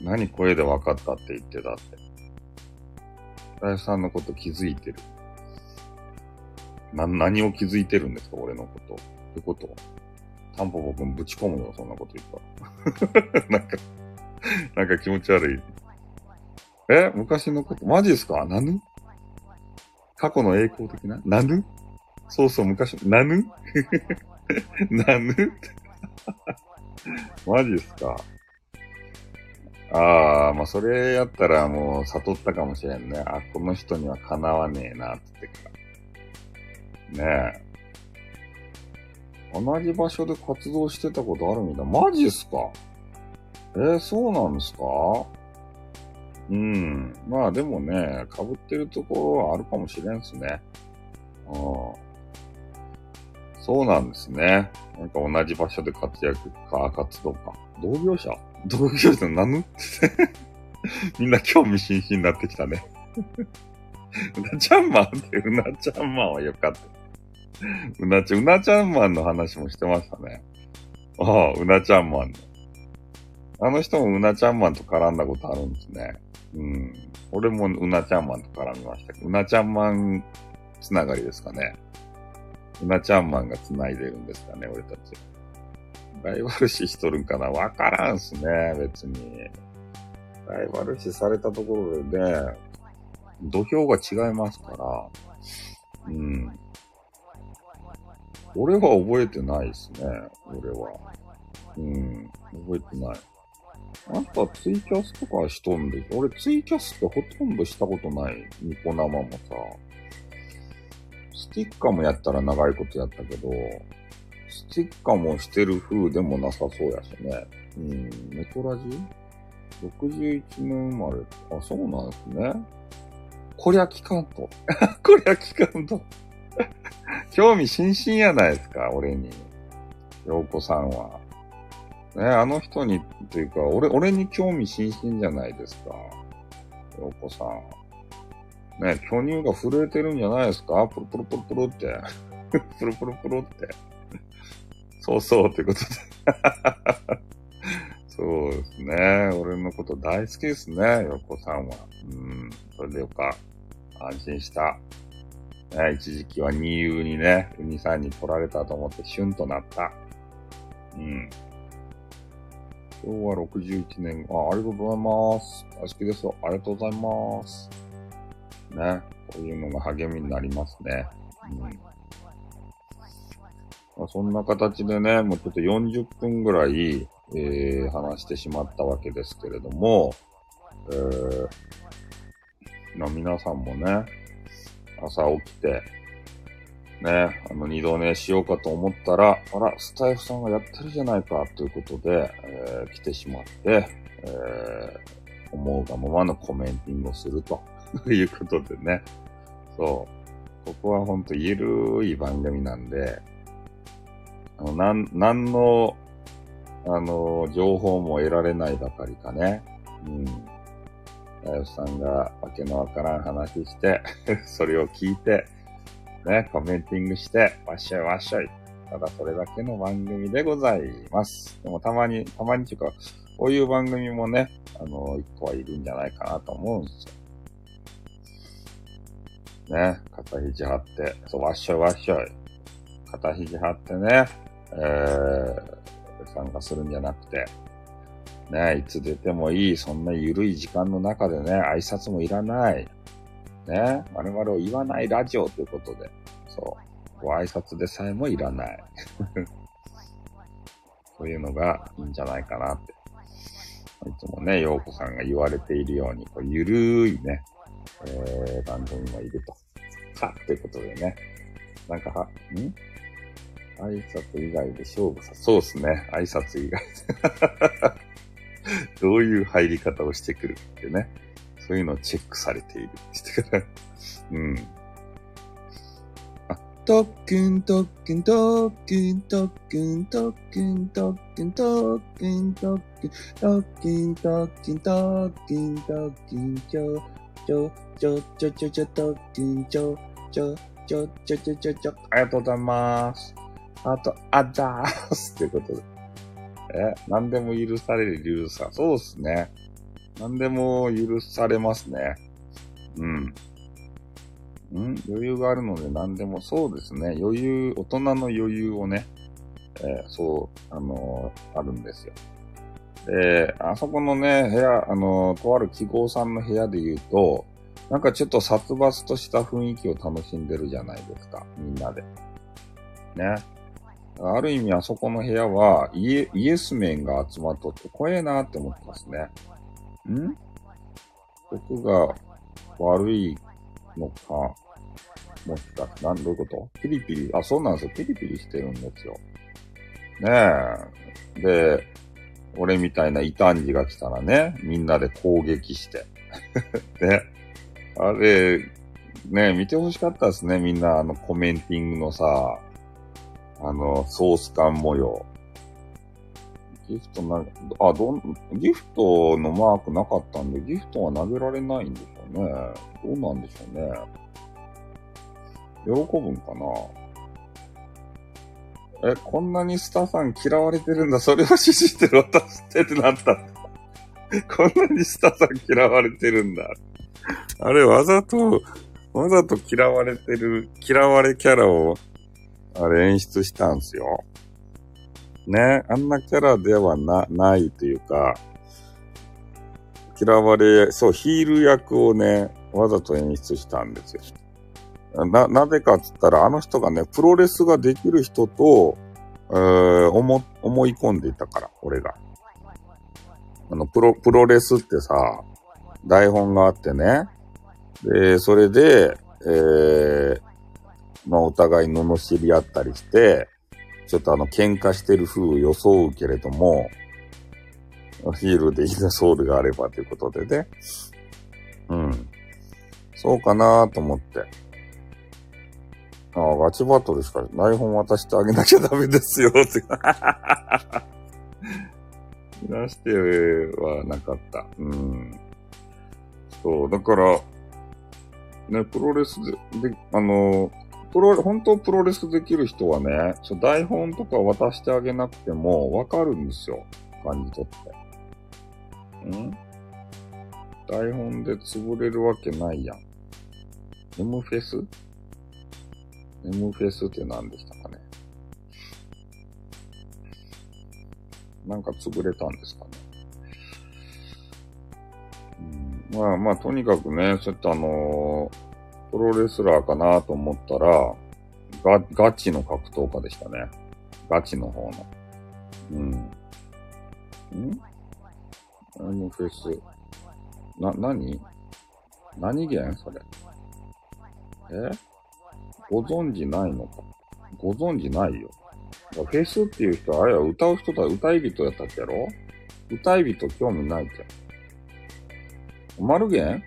何声で分かったって言ってたって。さやさんのこと気づいてる。な、何を気づいてるんですか？俺のこと。ってことタンポポくんぶち込むよ、そんなこと言ったら。なんか、なんか気持ち悪い。え昔のこと、マジですか？なぬ過去の栄光的な？なぬそうそう、昔、なぬなぬマジですか？ああ、まあ、それやったらもう悟ったかもしれんね。あ、この人にはかなわねえな、って言ってから。ねえ。同じ場所で活動してたことあるみたい。マジっすか？えー、そうなんですか？うん。まあでもね、被ってるところはあるかもしれんすね。うん。そうなんですね。なんか同じ場所で活躍か、活動か。同業者？同業者なぬ みんな興味津々になってきたね。うなちゃんマンってうなちゃんマンはよかった。うなちゃん、うなちゃんマンの話もしてましたね。ああ、うなちゃんマン。あの人もうなちゃんマンと絡んだことあるんですね。うん。俺もうなちゃんマンと絡みましたけど、うなちゃんマンつながりですかね。うなちゃんマンが繋いでるんですかね、俺たち。ライバル視しとるんかなわからんすね、別に。ライバル視されたところでね、土俵が違いますから、うん。俺は覚えてないですね、俺は。うん、覚えてない。あんたツイキャスとかしとんで、俺ツイキャスってほとんどしたことない。ニコ生もさ。スティッカーもやったら長いことやったけど、スティッカーもしてる風でもなさそうやしね。うん、メトラジ ?61 年生まれ。あ、そうなんですね。こりゃ聞かんと。こりゃ聞かんと。興味津々やないですか、俺に。洋子さんは。ね、あの人に、っていうか、俺、俺に興味津々じゃないですか。洋子さん。ね、巨乳が震えてるんじゃないですか？プルプルプルプルって。プルプルプルって。そうそう、ということで。そうですね。俺のこと大好きですね、洋子さんは。うん、それでよか。安心した。ね、一時期は二遊にね、ウニさんに取られたと思ってシュンとなった。うん。今日は61年、あ、ありがとうございます。大好きですよ。ありがとうございます。ね。こういうのが励みになりますね。うん。まあ、そんな形でね、もうちょっと40分ぐらい、えー、話してしまったわけですけれども、えー、皆さんもね、朝起きて、ね、あの、二度寝しようかと思ったら、あら、スタイフさんがやってるじゃないか、ということで、えー、来てしまって、えー、思うがままのコメンティングをすると いうことでね。そう。ここはほんとゆるい番組なんで、あの、なん、なんの、あの、情報も得られないばかりかね。うん。スタイフさんがわけのわからん話して それを聞いて、ね、コメンティングして、わっしょいわっしょい。ただそれだけの番組でございます。でもたまに、たまにっていうか、こういう番組もね、あの、一個はいるんじゃないかなと思うんですよ。ね、肩肘張って、そう、わっしょいわっしょい。肩肘張ってね、えー、参加するんじゃなくて、ね、いつ出てもいい、そんな緩い時間の中でね、挨拶もいらない。ね、我々を言わないラジオということで、そう、ご挨拶でさえもいらない。そういうのがいいんじゃないかなって。いつもね、陽子さんが言われているように、こうゆるいね、えー、番組もいると。か、ということでね。なんか、ん？挨拶以外で勝負さ、そうっすね。挨拶以外で。どういう入り方をしてくるってね。そういうのをチェックされているってから、うん。特訓、特訓、特訓、特訓、特訓、特訓、特訓、特訓、特訓、特訓、特訓、特訓、ちょ、ちょ、ちょ、ちょ、ちょ、ちょ、特訓、ちょ、ちょ、ちょ、ちょ、ちょ、ちょ、ちょ、ありがとうございます。あと、あざーすってことで。え、何でも許される許さ。そうっすね。何でも許されますね。うん。ん余裕があるので何でも、そうですね。余裕、大人の余裕をね、えー、そう、あのー、あるんですよ。で、あそこのね、部屋、あのー、とある記号さんの部屋で言うと、なんかちょっと殺伐とした雰囲気を楽しんでるじゃないですか、みんなで。ね。ある意味あそこの部屋はイエイエスメンが集まっとって怖えなって思ってますね。ん？僕が悪いのか、もしかして、なん、どういうこと？ピリピリ、あ、そうなんですよ。ピリピリしてるんですよ。ねえ。で、俺みたいな異端児が来たらね、みんなで攻撃して。ね。あれ、ね見てほしかったですね。みんな、あの、コメンティングのさ、あの、ソース感模様。ギフトな、あ、どん、ギフトのマークなかったんで、ギフトは投げられないんでしょうね。どうなんでしょうね。喜ぶんかなえ、こんなにスターさん嫌われてるんだ。それを指示してる渡してってなった。こんなにスターさん嫌われてるんだ。あれ、わざと、わざと嫌われてる、嫌われキャラを、あれ演出したんすよ。ね、あんなキャラではな、ないというか、嫌われ、そう、ヒール役をね、わざと演出したんですよ。な、なぜかっつったら、あの人がね、プロレスができる人と、えー、思、思い込んでいたから、俺が。あの、プロ、プロレスってさ、台本があってね。で、それで、えー、まあ、お互い罵り合ったりして、ちょっとあの、喧嘩してる風を装うけれども、ヒールでいいなソウルがあればということでね。うん。そうかなと思って。ああ、ガチバトルしか台本渡してあげなきゃダメですよって。出してはなかった。うん。そう、だから、ね、プロレスで、であの、プロ、本当プロレスできる人はね、ちょ台本とか渡してあげなくてもわかるんですよ。感じ取って。ん？台本で潰れるわけないやん。M フェス ?M フェスって何でしたかねなんか潰れたんですかね。うん、まあまあ、とにかくね、そういったあのープロレスラーかなと思ったら、ガ、ガチの格闘家でしたね。ガチの方の。うん。ん？何フェス。な、何？何源それ？え？ご存知ないのか？ご存知ないよ。フェスっていう人は、あれは歌う人だ、歌い人やったっけやろ？歌い人興味ないけ？ん。マルゲン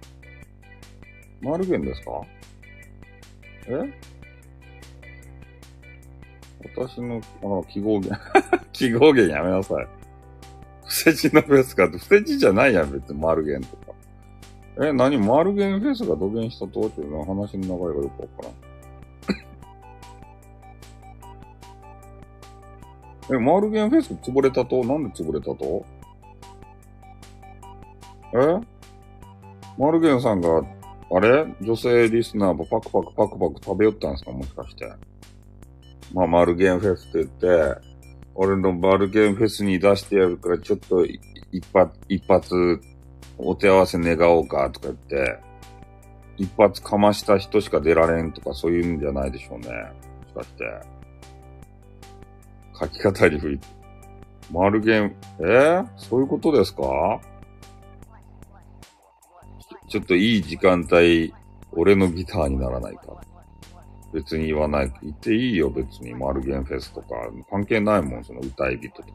マルゲンですか？え？私の、あの、記号源。記号源やめなさい。不正地のフェスかって、不正地じゃないやん、別にマルゲンとか。え、何？マルゲンフェスが土下したとっていうの話の流れがよくわからん。え、マルゲンフェス潰れたと？なんで潰れたと？え？マルゲンさんがあれ？女性リスナーもパクパクパクパク食べよったんですか？もしかして。まあ、マルゲンフェスって言って、俺のマルゲンフェスに出してやるから、ちょっと一発、一発、お手合わせ願おうかとか言って、一発かました人しか出られんとかそういうんじゃないでしょうね。もしかして。書き方に振り、マルゲン、えー、そういうことですか？ちょっといい時間帯、俺のギターにならないか。別に言わない。言っていいよ、別に。マルゲンフェスとか。関係ないもん、その歌い人とか。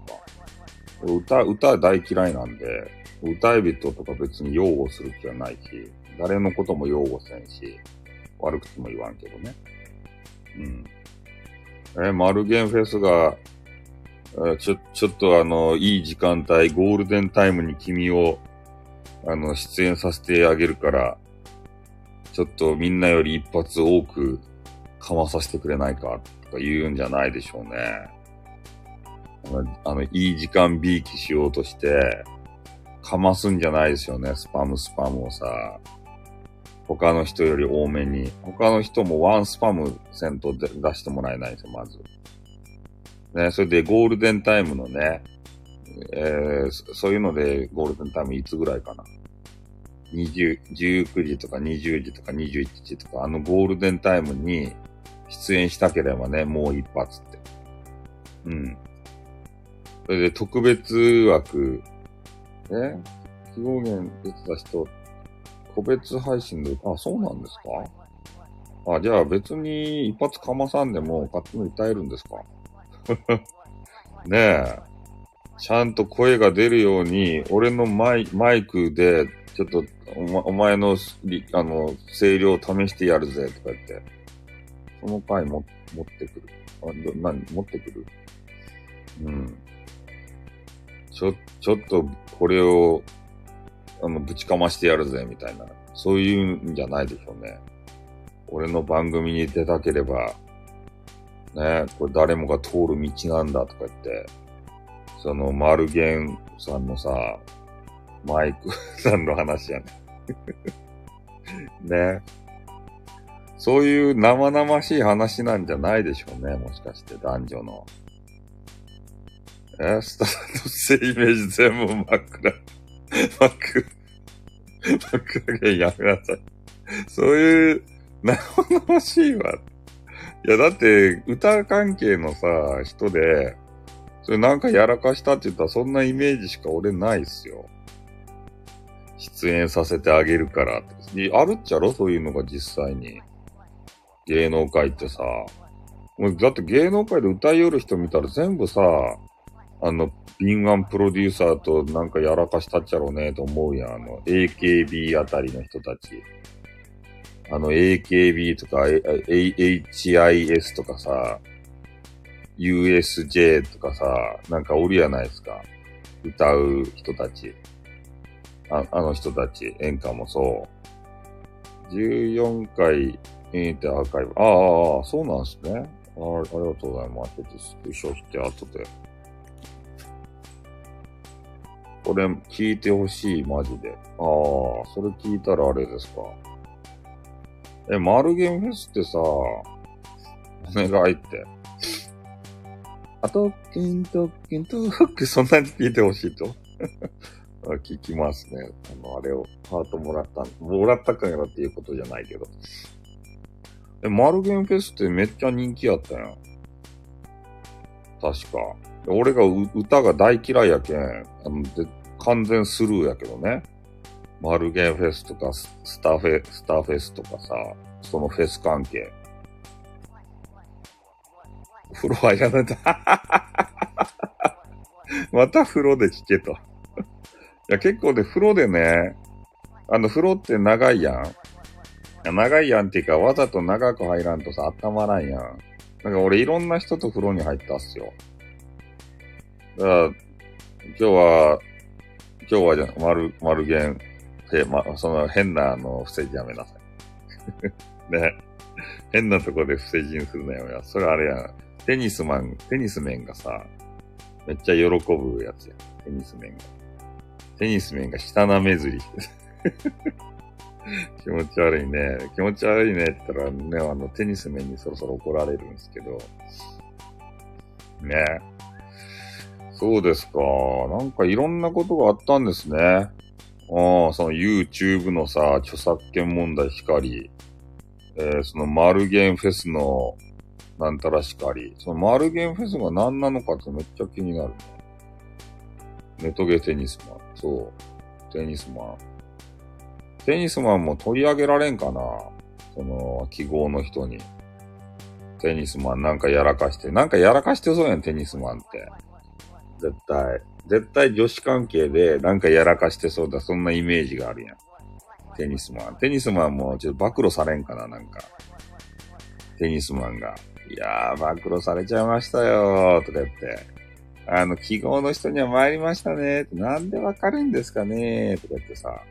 歌、歌大嫌いなんで、歌い人とか別に擁護する気はないし、誰のことも擁護せんし、悪口も言わんけどね。うん。え、マルゲンフェスが、えちょ、ちょっとあの、いい時間帯、ゴールデンタイムに君を、あの、出演させてあげるから、ちょっとみんなより一発多くかまさせてくれないか、とか言うんじゃないでしょうね。あの、いい時間ビーキしようとして、かますんじゃないですよね、スパムスパムをさ。他の人より多めに。他の人もワンスパムせんと出してもらえないですよ、まず。ね、それでゴールデンタイムのね、えー、そういうのでゴールデンタイムいつぐらいかな？20、19時とか20時とか21時とか、あのゴールデンタイムに出演したければね、もう一発って。うん。それで特別枠、え？非合言出てた人、個別配信で、あ、そうなんですか？あ、じゃあ別に一発かまさんでも勝手に歌えるんですか？ねえ。ちゃんと声が出るように、俺のマイマイクで、ちょっとお,、ま、お前の、あの、声量を試してやるぜ、とか言って。その回も持ってくる。あど、何？持ってくる？うん。ちょ、ちょっとこれを、あの、ぶちかましてやるぜ、みたいな。そういうんじゃないでしょうね。俺の番組に出たければ、ね、これ誰もが通る道なんだとか言って、その、マルゲンさんのさ、マイクさんの話やね。ね。そういう生々しい話なんじゃないでしょうね。もしかして男女の。えスタートしてイメージ全部真っ暗。真っ暗。真っ暗げやめなさい。そういう、生々しいわ。いや、だって、歌関係のさ、人で、それなんかやらかしたって言ったらそんなイメージしか俺ないっすよ。出演させてあげるからって。あるっちゃろ？そういうのが実際に。芸能界ってさ。もうだって芸能界で歌いよる人見たら全部さ、あの、敏腕プロデューサーとなんかやらかしたっちゃろうねと思うやん。あの、AKB あたりの人たち。あの、AKB とか、HIS とかさ、USJ とかさ、なんかおるやないですか。歌う人たち。ああの人たち、演歌もそう。14回、えー、ってアーカイブ。ああ、そうなんですね。あありがとうございます。ちょっとスクショして後で。これ聞いてほしい、マジで。ああ、それ聞いたらあれですか。え、マルゲンフェスってさ、お願いって。あと、キント、キント、フック、そんなに聞いてほしいと。聞きますね。あの、あれを、ハートもらった、もらったかやろっていうことじゃないけど。え、マルゲンフェスってめっちゃ人気やったやん。確か。俺が歌が大嫌いやけん、あので完全スルーやけどね。マルゲンフェスとかスターフェ、スターフェスとかさ、そのフェス関係。風呂入らないと。また風呂で聞けと。いや、結構で、風呂でね、あの、風呂って長いやん。長いやんっていうか、わざと長く入らんとさ、温まらんやん。だか俺いろんな人と風呂に入ったっすよ。だから、今日は、今日はじゃ、丸、丸源、え、ま、その変なあの、伏せ字やめなさい。ね。変なとこで伏せ字にするのやめや。それあれやん。テニスマン、テニス面がさ、めっちゃ喜ぶやつやん。テニス面が。テニス面が下なめずりして。気持ち悪いね。気持ち悪いねって言ったらね、あの、テニス面にそろそろ怒られるんですけど。ね。そうですか。なんかいろんなことがあったんですね。ああ、その YouTube のさ、著作権問題しかり、えー、そのマルゲンフェスのなんたらしかり、そのマルゲンフェスが何なのかってめっちゃ気になる。ネトゲテニスマン。そう。テニスマン。テニスマンも取り上げられんかなその、記号の人に。テニスマンなんかやらかして。なんかやらかしてそうやん、テニスマンって。絶対。絶対女子関係でなんかやらかしてそうだ、そんなイメージがあるやん。テニスマン。テニスマンもちょっと暴露されんかな、なんか。テニスマンが。いやー、暴露されちゃいましたよ、とか言って。あの、記号の人には参りましたねって、なんでわかるんですかねとか言ってさ。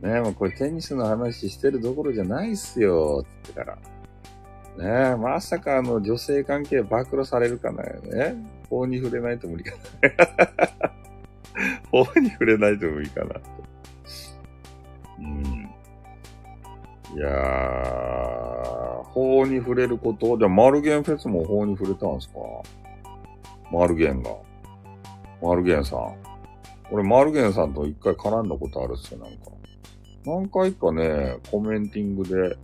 ねえ、もうこれテニスの話してるどころじゃないっすよって言ってから。ねえ、まさかあの女性関係暴露されるかなよね。法に触れないと無理かな。法に触れないと無理かな。うん。いやー、法に触れること？じゃあ、マルゲンフェスも法に触れたんすか？マルゲンが。マルゲンさん。俺、マルゲンさんと一回絡んだことあるっすよ、なんか。何回かね、コメンティングで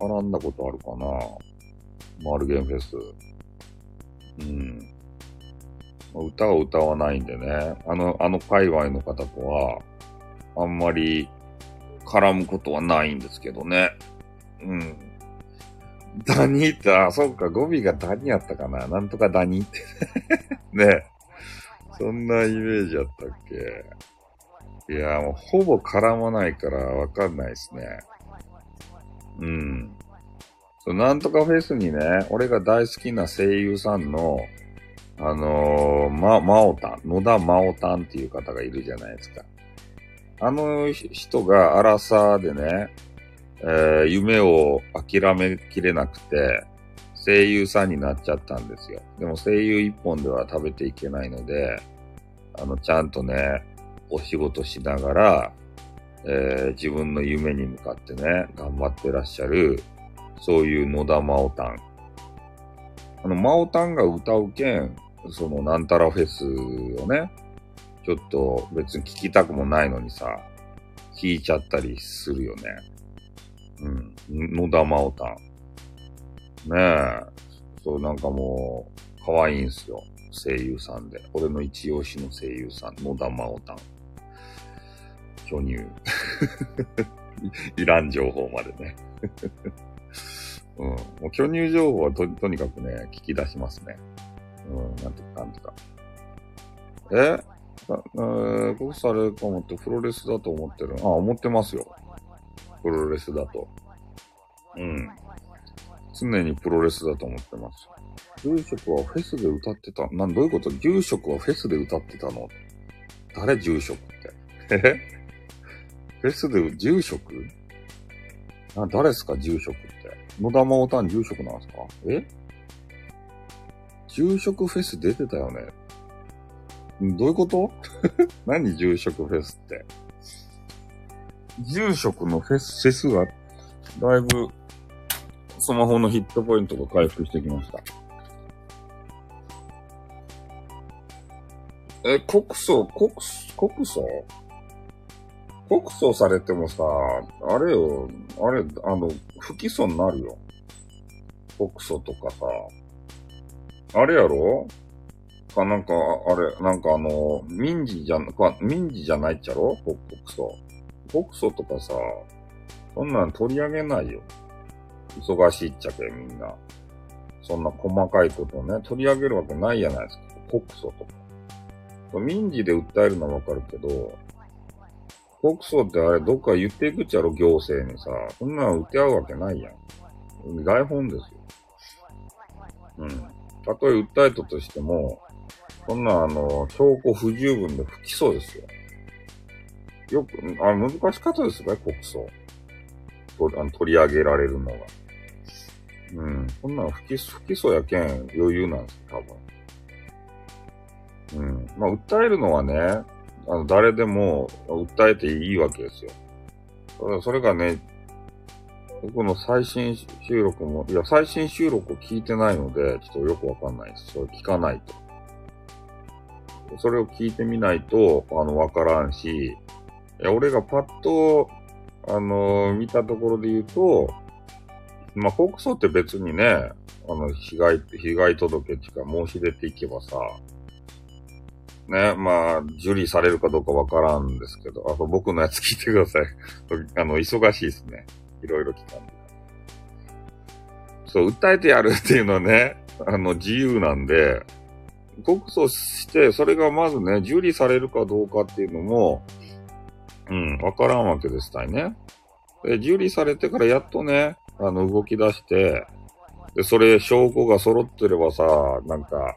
絡んだことあるかな。マルゲンフェス。うん。歌を歌わないんでね、あの、あの界隈の方とは、あんまり絡むことはないんですけどね。うん。ダニって、あ、そっか、語尾がダニやったかな。なんとかダニって ね。そんなイメージやったっけいや、もうほぼ絡まないからわかんないですね。うん。そう、なんとかフェスにね、俺が大好きな声優さんの、あのー、ま、まおたん、野田まおたんっていう方がいるじゃないですか。あの人が荒さでね、えー、夢を諦めきれなくて、声優さんになっちゃったんですよ。でも声優一本では食べていけないので、あの、ちゃんとね、お仕事しながら、えー、自分の夢に向かってね、頑張ってらっしゃる、そういう野田真央たん。あの、真央たんが歌うけん、そのなんたらフェスをね、ちょっと別に聞きたくもないのにさ、聞いちゃったりするよね。うん。野田真央たん。ねえ。そう、なんかもう、可愛いんすよ。声優さんで。俺の一押しの声優さん、野田真央たん。巨乳。いらん情報までね。うん。もう巨乳情報はと、とにかくね、聞き出しますね。うん、なんとかなんとか。え？えー、僕されるかもってプロレスだと思ってる。あ、思ってますよ。プロレスだと。うん。常にプロレスだと思ってます。住職はフェスで歌ってた。なん、どういうこと？住職はフェスで歌ってたの？誰住職って？え？フェスで住職？あ誰ですか？住職って。野田真央たん住職なんですか？え？住職フェス出てたよね。どういうこと？何住職フェスって？住職のフェス、フェスが、だいぶ、スマホのヒットポイントが回復してきました。え、国葬、国、国葬告訴されてもさ、あれよ、あれ、あの、不起訴になるよ。告訴とかさ。あれやろ？か、なんか、あれ、なんかあの、民事じゃ、か民事じゃないっちゃろ？告訴。告訴とかさ、そんなん取り上げないよ。忙しいっちゃけ、みんな。そんな細かいことをね、取り上げるわけないじゃないですか。告訴とか。民事で訴えるのはわかるけど、国葬ってあれ、どっか言っていくっちゃろ、行政にさ。そんなの打て合うわけないやん。台本ですよ。うん。たとえ訴えたとしても、そんなあの、証拠不十分で不起訴ですよ。よく、あ難しかったですよね、国葬。とあの取り上げられるのが。うん。そんなの不起訴、不起訴やけん余裕なんですよ、多分。うん。まあ、訴えるのはね、あの、誰でも訴えていいわけですよ。ただそれがね、僕の最新収録も、いや、最新収録を聞いてないので、ちょっとよくわかんないです。それ聞かないと。それを聞いてみないと、あの、わからんし、いや、俺がパッと、あのー、見たところで言うと、まあ、告訴って別にね、あの、被害、被害届っていうか申し出ていけばさ、ね、まあ、受理されるかどうかわからんですけど、あと僕のやつ聞いてください。あの、忙しいですね。いろいろ聞かんで。そう、訴えてやるっていうのはね、あの、自由なんで、告訴して、それがまずね、受理されるかどうかっていうのも、うん、わからんわけですたいね。で、受理されてからやっとね、あの、動き出して、で、それ、証拠が揃ってればさ、なんか、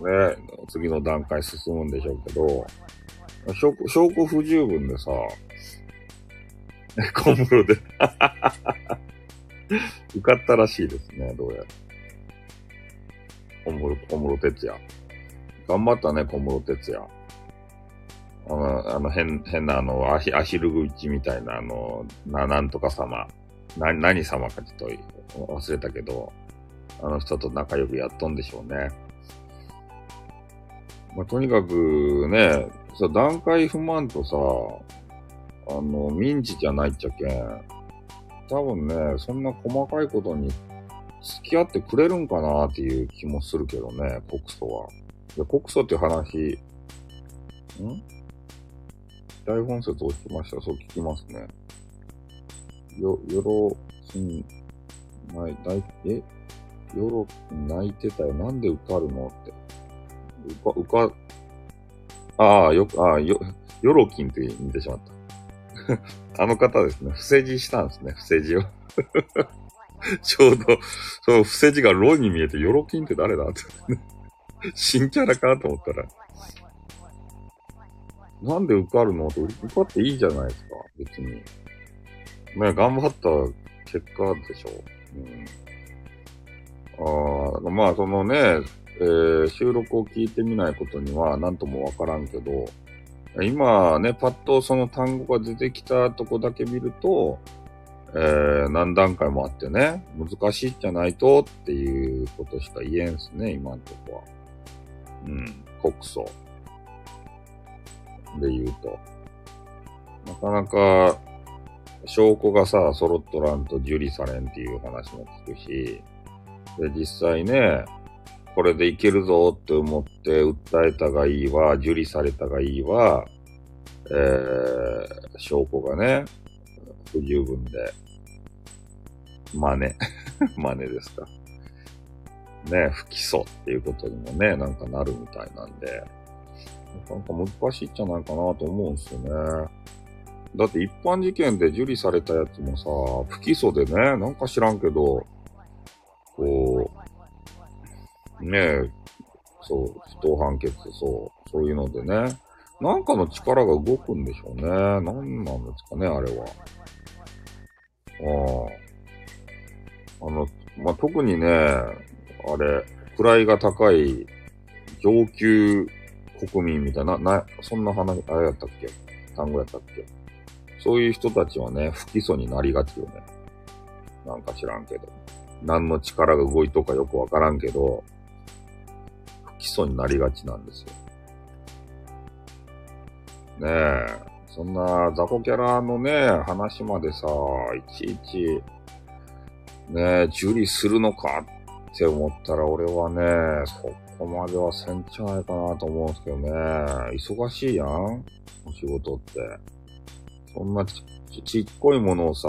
ね、次の段階進むんでしょうけど、証拠、証拠不十分でさ、小室で 受かったらしいですね、どうやら。小室、小室哲也。頑張ったね、小室哲也。あの、あの変、変なあの、アヒ、アヒルグイチみたいなあの、な、なんとか様。な、何様かちょっと忘れたけど、あの人と仲良くやっとんでしょうね。まあ、とにかくね、さ、段階不満とさ、あの、民事じゃないっちゃけん。多分ね、そんな細かいことに付き合ってくれるんかなっていう気もするけどね、告訴は。いや、告訴っていう話、ん？大本説落ちました。そう聞きますね。よ、よろ、しん、ない、ない、え？よろ、泣いてたよ。なんで受かるのって。受か、受か、ああ、よ、ああ、よ、よろきんって言ってしまった。あの方ですね。伏せ字したんですね。伏せ字を。ちょうど、その伏せ字がロイに見えて、よろきんって誰だって。新キャラかと思ったら。なんで受かるのって受かっていいじゃないですか。別に。ね、頑張った結果でしょ。うん。あ、まあ、そのね、えー、収録を聞いてみないことには何ともわからんけど、今ね、パッとその単語が出てきたとこだけ見ると、えー、何段階もあってね、難しいじゃないとっていうことしか言えんすね、今んとこは。うん、国訴。で言うと。なかなか、証拠がさ、揃っとらんと受理されんっていう話も聞くし、で、実際ね、これでいけるぞって思って訴えたがいいわ、受理されたがいいわ、えー、証拠がね、不十分で、真似。真似ですか。ね、不起訴っていうことにもね、なんかなるみたいなんで、なんか難しいんじゃないかなと思うんですよね。だって一般事件で受理されたやつもさ、不起訴でね、なんか知らんけど、こう、ねえ、そう、不当判決、そう、そういうのでね、なんかの力が動くんでしょうね。何なんですかね、あれは。ああ。あの、まあ、特にね、あれ、位が高い上級国民みたいな、な、そんな話、あれやったっけ？単語やったっけ？そういう人たちはね、不起訴になりがちよね。なんか知らんけど。何の力が動いとかよくわからんけど、基礎になりがちなんですよ。ねえ、そんな雑魚キャラのね、話までさ、いちいち、ね、受理するのかって思ったら俺はね、そこまではせんじゃないかなと思うんですけどね。忙しいやんお仕事って。そんなちちっこいものをさ、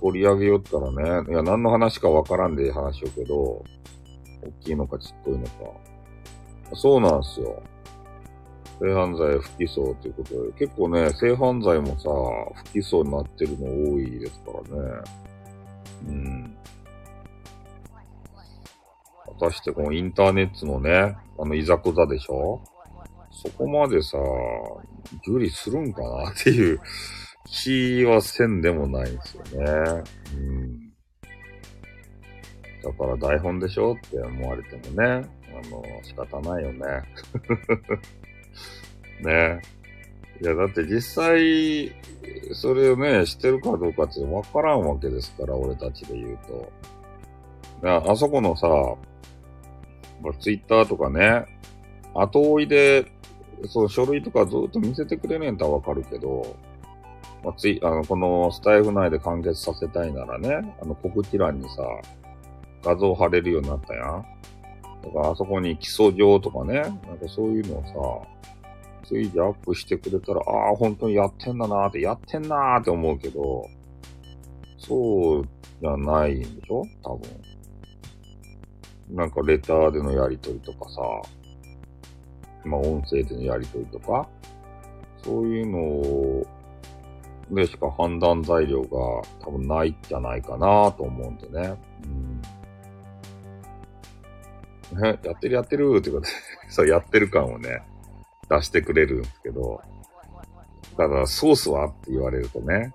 取り上げよったらね、いや、何の話かわからんで話よけど、大きいのかちっこいのか。そうなんですよ。性犯罪不起訴ということで、結構ね、性犯罪もさ、不起訴になってるの多いですからね。うん。果たしてこのインターネットのね、あのいざこざでしょ？そこまでさ、受理するんかなっていう気はせんでもないんですよね。うん。だから台本でしょ？って思われてもね、あの、仕方ないよね。ね。いや、だって実際、それをね、してるかどうかってわからんわけですから、俺たちで言うと。あそこのさ、ツイッターとかね、後追いで、そう、書類とかずっと見せてくれねえんとはわかるけど、まあ、つい、あの、このスタイフ内で完結させたいならね、あの告知欄にさ、画像貼れるようになったやん。だからあそこに基礎上とかね、なんかそういうのをさ、随時アップしてくれたら、ああ、本当にやってんだなーって、やってんなーって思うけど、そうじゃないんでしょ？多分。なんかレターでのやりとりとかさ、まあ音声でのやりとりとか、そういうのでしか判断材料が多分ないんじゃないかなと思うんでね。うん、え、やってるやってるってことで、そうやってる感をね、出してくれるんですけど、ただソースはって言われるとね、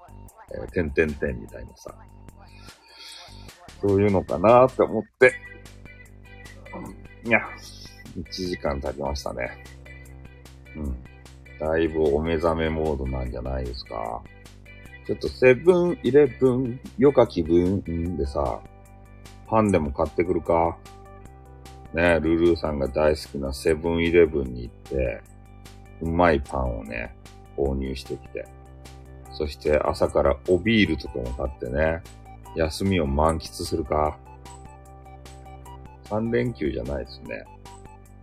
えー、てんてんてんみたいなさ、そういうのかなって思って、いや、1時間経ちましたね。うん。だいぶお目覚めモードなんじゃないですか。ちょっとセブンイレブン、よか気分でさ、パンでも買ってくるか。ね、ルルーさんが大好きなセブンイレブンに行って、うまいパンをね、購入してきて。そして朝からおビールとかも買ってね、休みを満喫するか。3連休じゃないですね。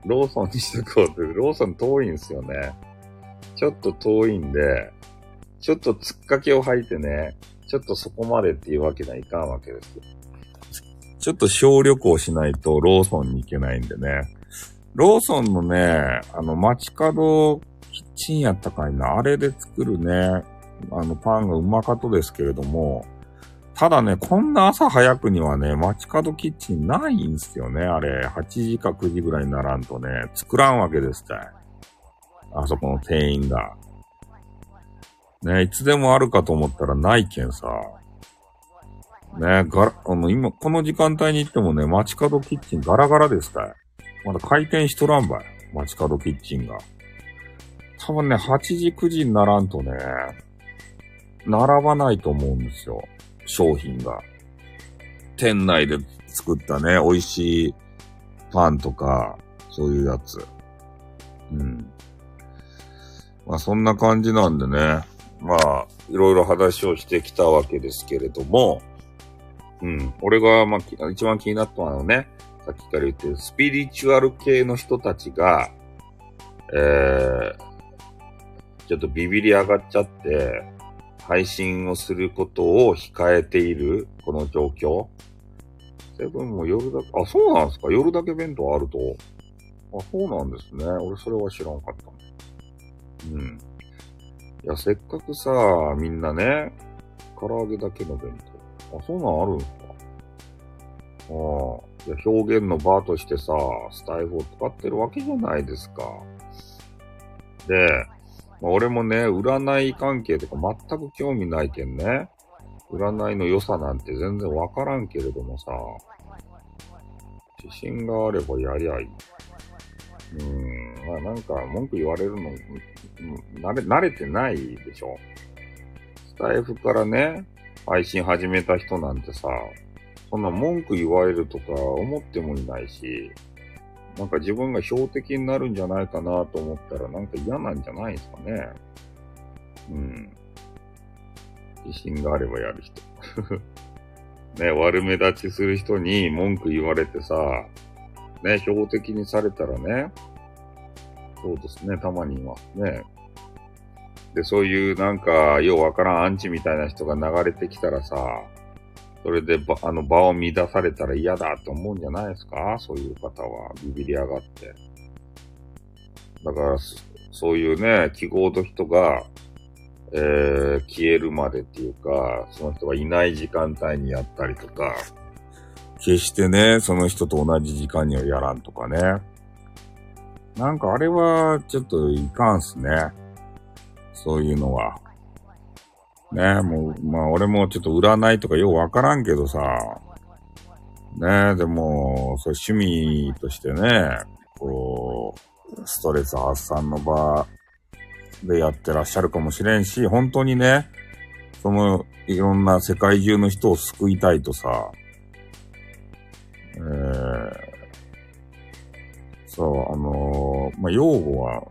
ローソンにしとこうって、ローソン遠いんですよね。ちょっと遠いんで、ちょっと突っかけを吐いてね、ちょっとそこまでっていうわけにはいかんわけですよ。ちょっと小旅行しないとローソンに行けないんでね。ローソンのね、あの、街角キッチンやったかいな、あれで作るね、あの、パンがうまかとですけれども、ただね、こんな朝早くにはね、街角キッチンないんすよね。あれ、8時か9時ぐらいにならんとね、作らんわけですって。あそこの店員が。ね、いつでもあるかと思ったらないけんさ。ね、があの、今、この時間帯に行ってもね、街角キッチンガラガラですたい。まだ開店しとらんばい。街角キッチンが。多分ね、8時、9時にならんとね、並ばないと思うんですよ。商品が。店内で作ったね、美味しいパンとか、そういうやつ。うん。まあそんな感じなんでね。まあ、いろいろ話をしてきたわけですけれども、うん。俺が、まあ、一番気になったのはね、さっきから言ってるスピリチュアル系の人たちが、えー、ちょっとビビり上がっちゃって、配信をすることを控えている、この状況。セブンも夜だけ、あ、そうなんですか？夜だけ弁当あると。あ、そうなんですね。俺それは知らんかったうん。いや、せっかくさ、みんなね、唐揚げだけの弁当。あ、そんなんあるん？ですか。表現の場としてさ、スタイフを使ってるわけじゃないですか。で、まあ、俺もね、占い関係とか全く興味ないけんね。占いの良さなんて全然わからんけれどもさ、自信があればやりゃいい。うーん、まあなんか文句言われるの、慣れ、慣れてないでしょ。スタイフからね、配信始めた人なんてさ、そんな文句言われるとか思ってもいないし、なんか自分が標的になるんじゃないかなと思ったらなんか嫌なんじゃないですかね。うん。自信があればやる人。ね、悪目立ちする人に文句言われてさ、ね、標的にされたらね、そうですね、たまにいますね。で、そういうなんか、ようわからんアンチみたいな人が流れてきたらさ、それでば、あの場を乱されたら嫌だと思うんじゃないですか？そういう方は。ビビり上がって。だから、そういうね、記号の人が、えー、消えるまでっていうか、その人がいない時間帯にやったりとか、決してね、その人と同じ時間にはやらんとかね。なんかあれはちょっといかんすね。そういうのは。ねもう、まあ俺もちょっと占いとかようわからんけどさ、ねでも、そう趣味としてね、こう、ストレス発散の場でやってらっしゃるかもしれんし、本当にね、その、いろんな世界中の人を救いたいとさ、えー、そう、あのー、まあ、用語は、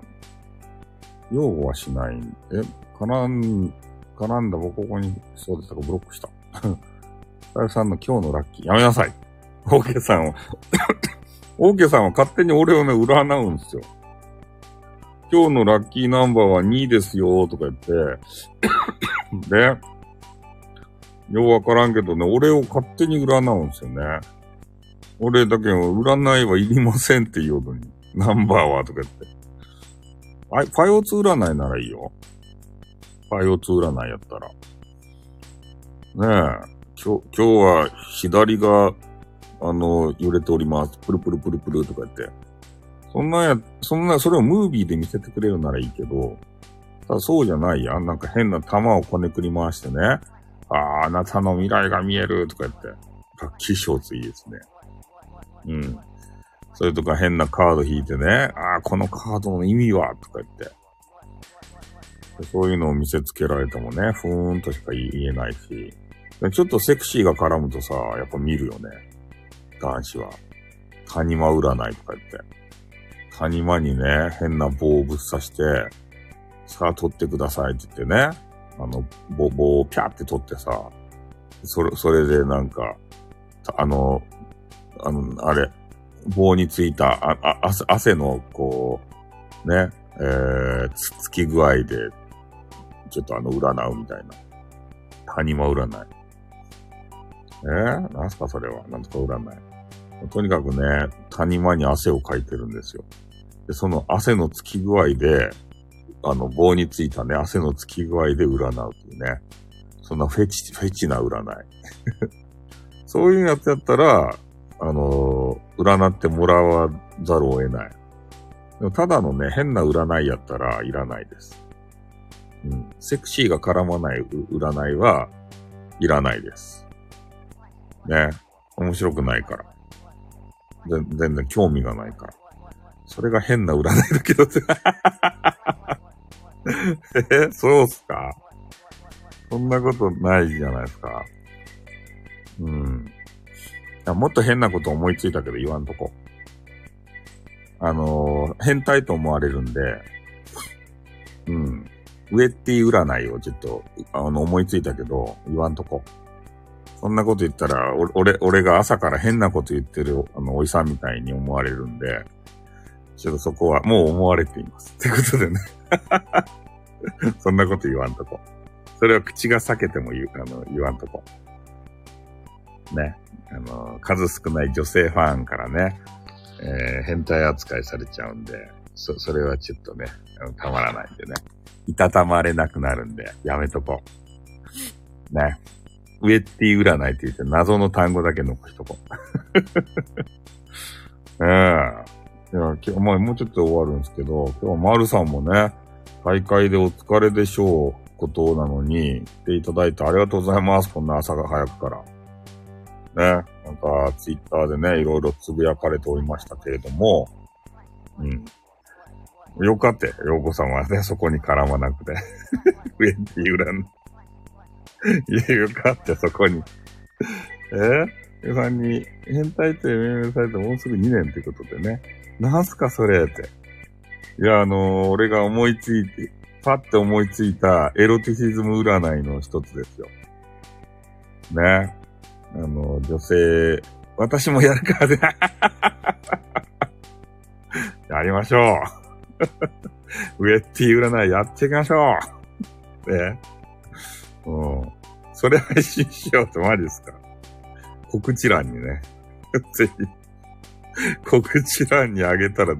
用語はしない。んで、絡ん絡んだ僕ここに、そうですか、ブロックした。さゆさんの今日のラッキー、やめなさい。オーケーさんは オーケーさんは勝手に俺をね、占うんですよ。今日のラッキーナンバーは2ですよ、とか言って で、ようわからんけどね、俺を勝手に占うんですよね。俺だけ占いはいりませんって言うのに。ナンバーはとか言って。あい、パイオツ占いならいいよ。パイオツ占いやったら。ねえ。今日、今日は左が、あの、揺れております。プルプルプルプルとか言って。そんなや、そんな、それをムービーで見せてくれるならいいけど、ただそうじゃないやん。なんか変な玉をこねくり回してね。ああ、あなたの未来が見えるとか言って。楽器賞ついいですね。うん。それとか変なカード引いてね。ああ、このカードの意味はとか言って。そういうのを見せつけられてもね、ふーんとしか言えないし。ちょっとセクシーが絡むとさ、やっぱ見るよね。男子は。谷間占いとか言って。谷間にね、変な棒をぶっ刺して、さあ取ってくださいって言ってね。あの、棒、棒をピャって取ってさ、それ、それでなんか、あの、あの、あれ、棒についた、あ、あ、汗の、こう、ね、えー、つ、つき具合で、ちょっとあの、占うみたいな。谷間占い。えー、なんすかそれは。なんとか占い。とにかくね、谷間に汗をかいてるんですよ。で、その汗のつき具合で、あの、棒についたね、汗のつき具合で占うっていうね。そんなフェチ、フェチな占い。そういうやつやったら、あのー、占ってもらわざるを得ない。ただのね、変な占いやったらいらないです。うん。セクシーが絡まない占いはいらないです。ね。面白くないから。全然興味がないから。それが変な占いだけど え、そうっすか？そんなことないじゃないですか。うん。もっと変なこと思いついたけど言わんとこ。あのー、変態と思われるんで、うん。ウエッティ占いをちょっと、あの、思いついたけど、言わんとこ。そんなこと言ったら、俺、俺が朝から変なこと言ってる、あの、おじさんみたいに思われるんで、ちょっとそこはもう思われています。ってことでね。そんなこと言わんとこ。それは口が裂けても言う、あの、言わんとこ。ね。あの、数少ない女性ファンからね、えー、変態扱いされちゃうんで、そ、それはちょっとね、たまらないんでね。いたたまれなくなるんで、やめとこう。ね。ウェッティ占いって言って謎の単語だけ残しとこう。うん。いや、今日、まあ、もうちょっと終わるんですけど、今日は丸さんもね、大会でお疲れでしょうことなのに、来ていただいてありがとうございます。こんな朝が早くから。ね。なんか、ツイッターでね、いろいろつぶやかれておりましたけれども、うん。よかったよ、洋子さんはね、そこに絡まなくて。ウェンティ占い。いや、よかった、そこに。え？皆さんに、変態って命名されてもうすぐ2年ってことでね。なんすか、それって。いや、あのー、俺が思いついて、パッて思いついたエロティシズム占いの一つですよ。ね。あの、女性、私もやるからね。やりましょう。ウェッティ占いやっていきましょう。ね。うん。それ配信しようってマジですか告知欄にね。ぜひ、告知欄にあげたら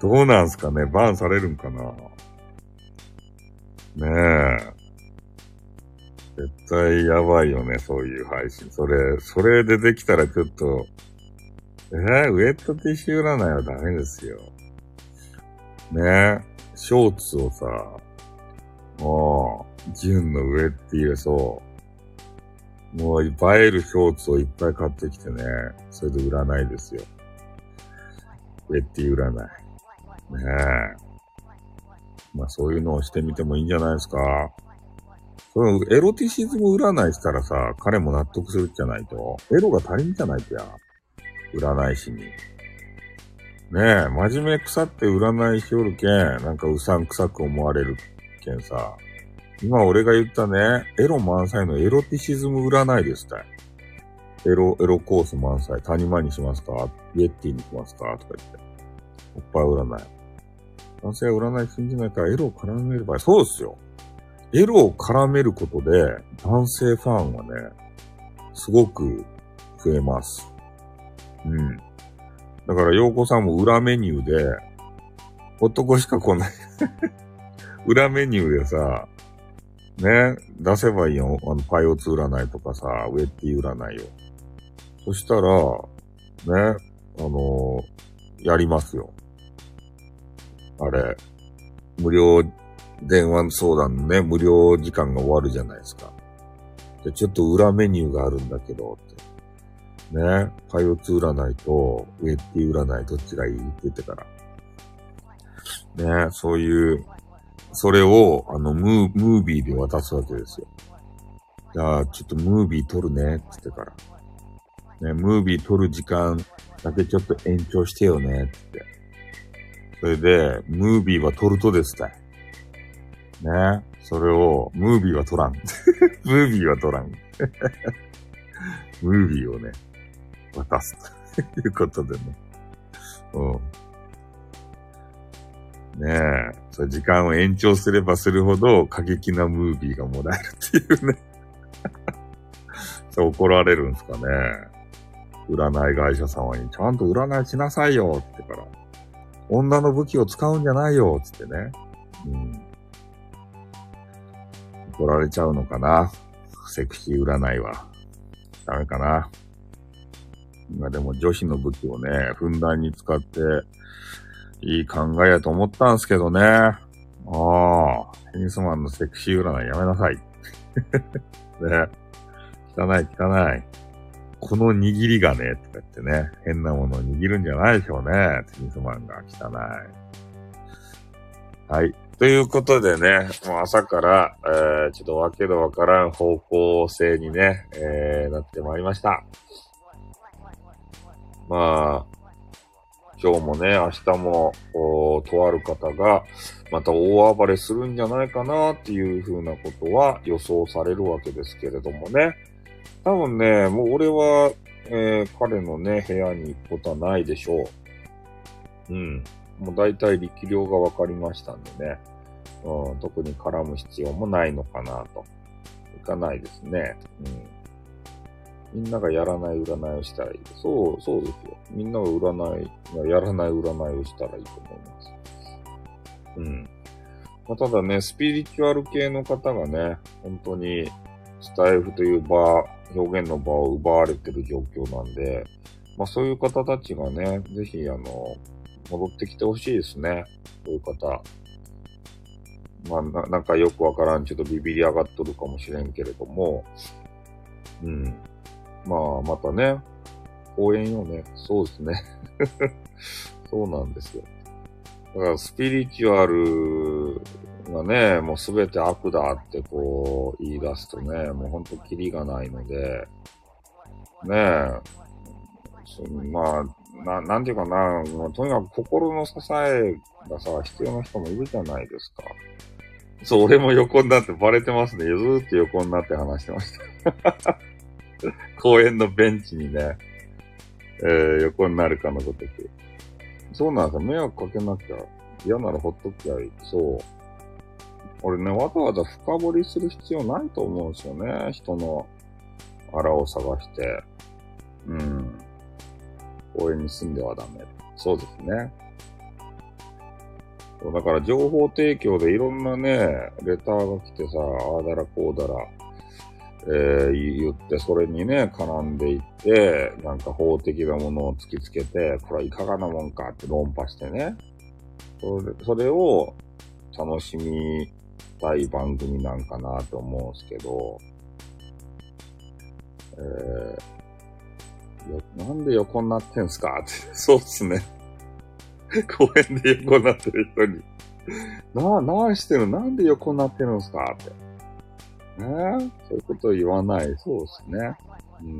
どうなんすかねバンされるんかなねえ。絶対やばいよね、そういう配信。それ、それでできたらちょっと、えー、ウェットティッシュ占いはダメですよ。ねショーツをさ、もう、純の上って言えそう。もう、映えるショーツをいっぱい買ってきてね、それで占いですよ。ウェッティ占い。ねえ。まあそういうのをしてみてもいいんじゃないですか。そのエロティシズム占いしたらさ、彼も納得するじゃないと。エロが足りんじゃないとや。占い師に。ねえ、真面目腐って占いしおるけん、なんかうさんくさく思われるけんさ。今俺が言ったね、エロ満載のエロティシズム占いですたい。エロ、エロコース満載。谷間にしますか？イエッティにしますか？とか言って。おっぱい占い。男性は占い信じないからエロを絡める場合、そうですよ。エロを絡めることで、男性ファンはね、すごく増えます。うん。だから、洋子さんも裏メニューで、男しか来ない 裏メニューでさ、ね、出せばいいよ。あの、パイオツ占いとかさ、ウェッティ占いを。そしたら、ね、あのー、やりますよ。あれ、無料電話相談のね、無料時間が終わるじゃないですか。で、ちょっと裏メニューがあるんだけど、って。ね、パイオツ占いとウェッティ占いどっちがいい？って言ってから。ね、そういう、それを、あの、ムー、ムービーで渡すわけですよ。じゃあ、ちょっとムービー撮るね、って言ってから。ね、ムービー撮る時間だけちょっと延長してよね、って。それで、ムービーは撮るとですたい。ね。それを、ムービーは撮らん。ムービーは撮らん。ムービーをね、渡す。と いうことでね。うん。ねえ。それ時間を延長すればするほど過激なムービーがもらえるっていうね。そう怒られるんですかね。占い会社様に、ちゃんと占いしなさいよってから。女の武器を使うんじゃないよつってね。うん。怒られちゃうのかな。セクシー占いは。ダメかな。まあでも女子の武器をね、ふんだんに使って、いい考えやと思ったんすけどね。ああ、テニスマンのセクシー占いやめなさい。ね。汚い汚い。この握りがね、とか言ってね、変なものを握るんじゃないでしょうね。テニスマンが汚い。はい。ということでね、もう朝から、えー、ちょっとわけのわからん方向性にね、えー、なってまいりました。まあ、今日もね、明日も、とある方が、また大暴れするんじゃないかなっていうふうなことは予想されるわけですけれどもね。多分ね、もう俺は、えー、彼のね、部屋に行くことはないでしょう。うん。もう大体力量が分かりましたんでね。うん、特に絡む必要もないのかなと。いかないですね。うん。みんながやらない占いをしたらいい。そう、そうですよ。みんなが占い、やらない占いをしたらいいと思います。うん。まあ、ただね、スピリチュアル系の方がね、本当にスタイフという場、表現の場を奪われてる状況なんで、まあそういう方たちがね、ぜひあの、戻ってきてほしいですね。そういう方。まあな、なんかよくわからん、ちょっとビビり上がっとるかもしれんけれども、うん。まあ、またね、応援よね。そうですね。そうなんですよ。だからスピリチュアルがね、もうすべて悪だってこう言い出すとね、もうほんとキリがないので、ねえ、そまあ、な、なんていうかな、まあ、とにかく心の支えがさ、必要な人もいるじゃないですか。そう、俺も横になってバレてますね。ずーっと横になって話してました。公園のベンチにね、えー、横になるかのごとく。そうなんですよ。迷惑かけなきゃ。嫌ならほっときゃいい。そう。俺ね、わざわざ深掘りする必要ないと思うんですよね。人のあらを探して。うん。公園に住んではダメ。そうですね。だから情報提供でいろんなね、レターが来てさ、ああだらこうだら、えー、言って、それにね、絡んでいって、なんか法的なものを突きつけて、これはいかがなもんかって論破してね。それそれを楽しみたい番組なんかなと思うんですけど、えー、なんで横になってんすか？って。そうっすね。公園で横になってる人に。な、何してる？のなんで横になってるんすか？って。ねそういうこと言わない。そうですね。うん。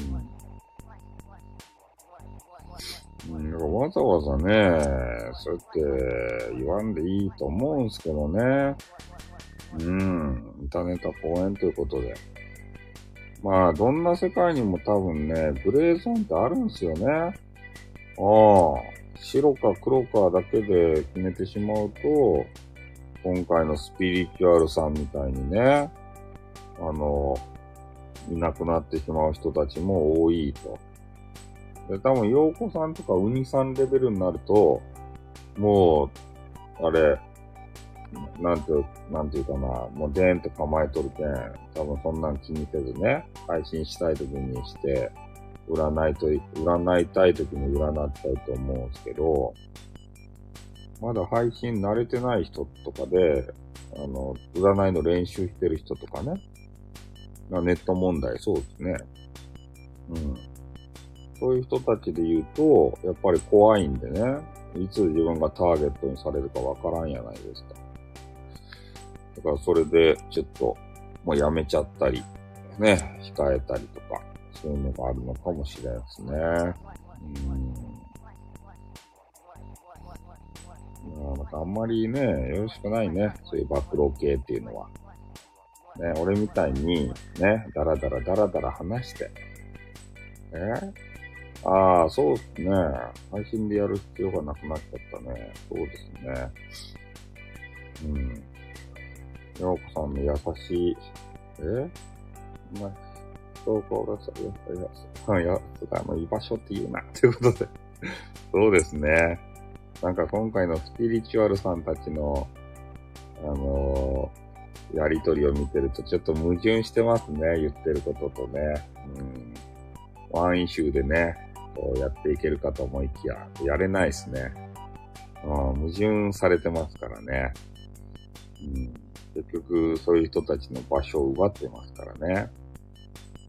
うん、わざわざね、そうやって言わんでいいと思うんすけどね。うん。インターネット公演ということで。まあ、どんな世界にも多分ね、グレーゾーンってあるんすよね。ああ、白か黒かだけで決めてしまうと、今回のスピリチュアルさんみたいにね、あの、いなくなってしまう人たちも多いと。で、多分、洋子さんとかウニさんレベルになると、もう、あれ、なんて、なんていうかな、もうでーんと構えとるけん、多分そんなん気にせずね、配信したい時にして、占いと、占いたい時に占っちゃうと思うんですけど、まだ配信慣れてない人とかで、あの、占いの練習してる人とかね、ネット問題、そうですね。うん。そういう人たちで言うと、やっぱり怖いんでね、いつ自分がターゲットにされるかわからんやないですか。だからそれで、ちょっと、もうやめちゃったり、ね、控えたりとか、そういうのがあるのかもしれないですね。うん。なんかあんまりね、よろしくないね。そういう暴露系っていうのは。ね、俺みたいに、ね、だらだらだらだら話して。えああ、そうですね。配信でやる必要がなくなっちゃったね。そうですね。うん。ようこさんの優しい、え？まあ、そうこがさ、いや、いや、いや、あの、居場所って言うな。ということで。そうですね。なんか今回のスピリチュアルさんたちの、あのー、やりとりを見てるとちょっと矛盾してますね。言ってることとね。うん。ワンイシューでね、こうやっていけるかと思いきや、やれないですね。うん、矛盾されてますからね。うん。結局、そういう人たちの場所を奪ってますからね。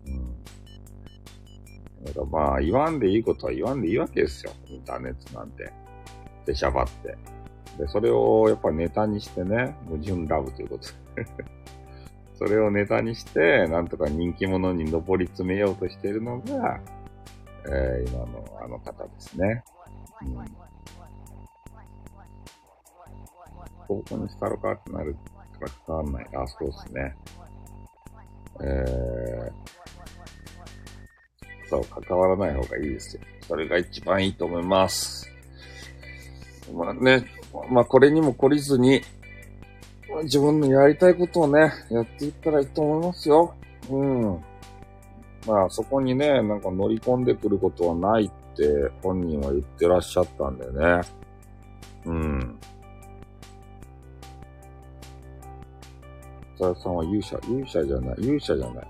うん。だからまあ、言わんでいいことは言わんでいいわけですよ。インターネットなんて。でしゃばって。で、それをやっぱネタにしてね、矛盾ラブということ。それをネタにして、なんとか人気者に上り詰めようとしているのが、えー、今のあの方ですね。うん。ここにしたろかってなるから変わんない。あ、そうですね。えー、そう、関わらない方がいいですよ。それが一番いいと思います。まあね、まあこれにも懲りずに、自分のやりたいことをね、やっていったらいいと思いますよ。うん。まあそこにね、なんか乗り込んでくることはないって本人は言ってらっしゃったんでね。うん。田さんは勇者、勇者じゃない、勇者じゃない。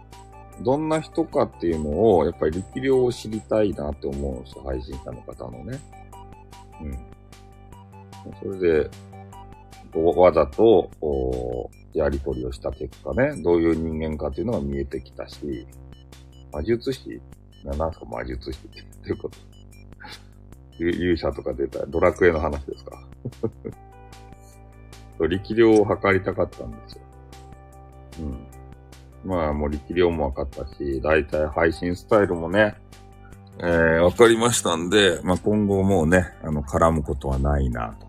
どんな人かっていうのを、やっぱり力量を知りたいなって思うんですよ、配信者の方のね。うん。それで、わざと、やりとりをした結果ね、どういう人間かっていうのが見えてきたし、魔術師？なんすか魔術師ってどういうこと勇者とか出たドラクエの話ですか 力量を測りたかったんですよ。うん。まあ、もう力量も分かったし、だいたい配信スタイルもね、えー、分かりましたんで、まあ今後もうね、あの、絡むことはないなと。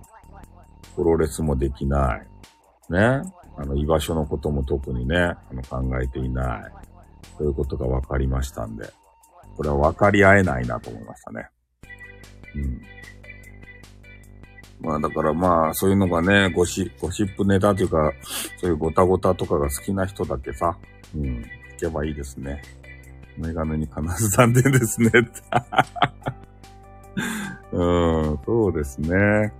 プロレスもできない。ね。あの、居場所のことも特にね、あの、考えていない。ということが分かりましたんで、これは分かり合えないなと思いましたね。うん。まあだからまあ、そういうのがね、ゴシゴシップネタというか、そういうゴタゴタとかが好きな人だけさ、うん、聞けばいいですね。メガネに必ず残念ですね。うん、そうですね。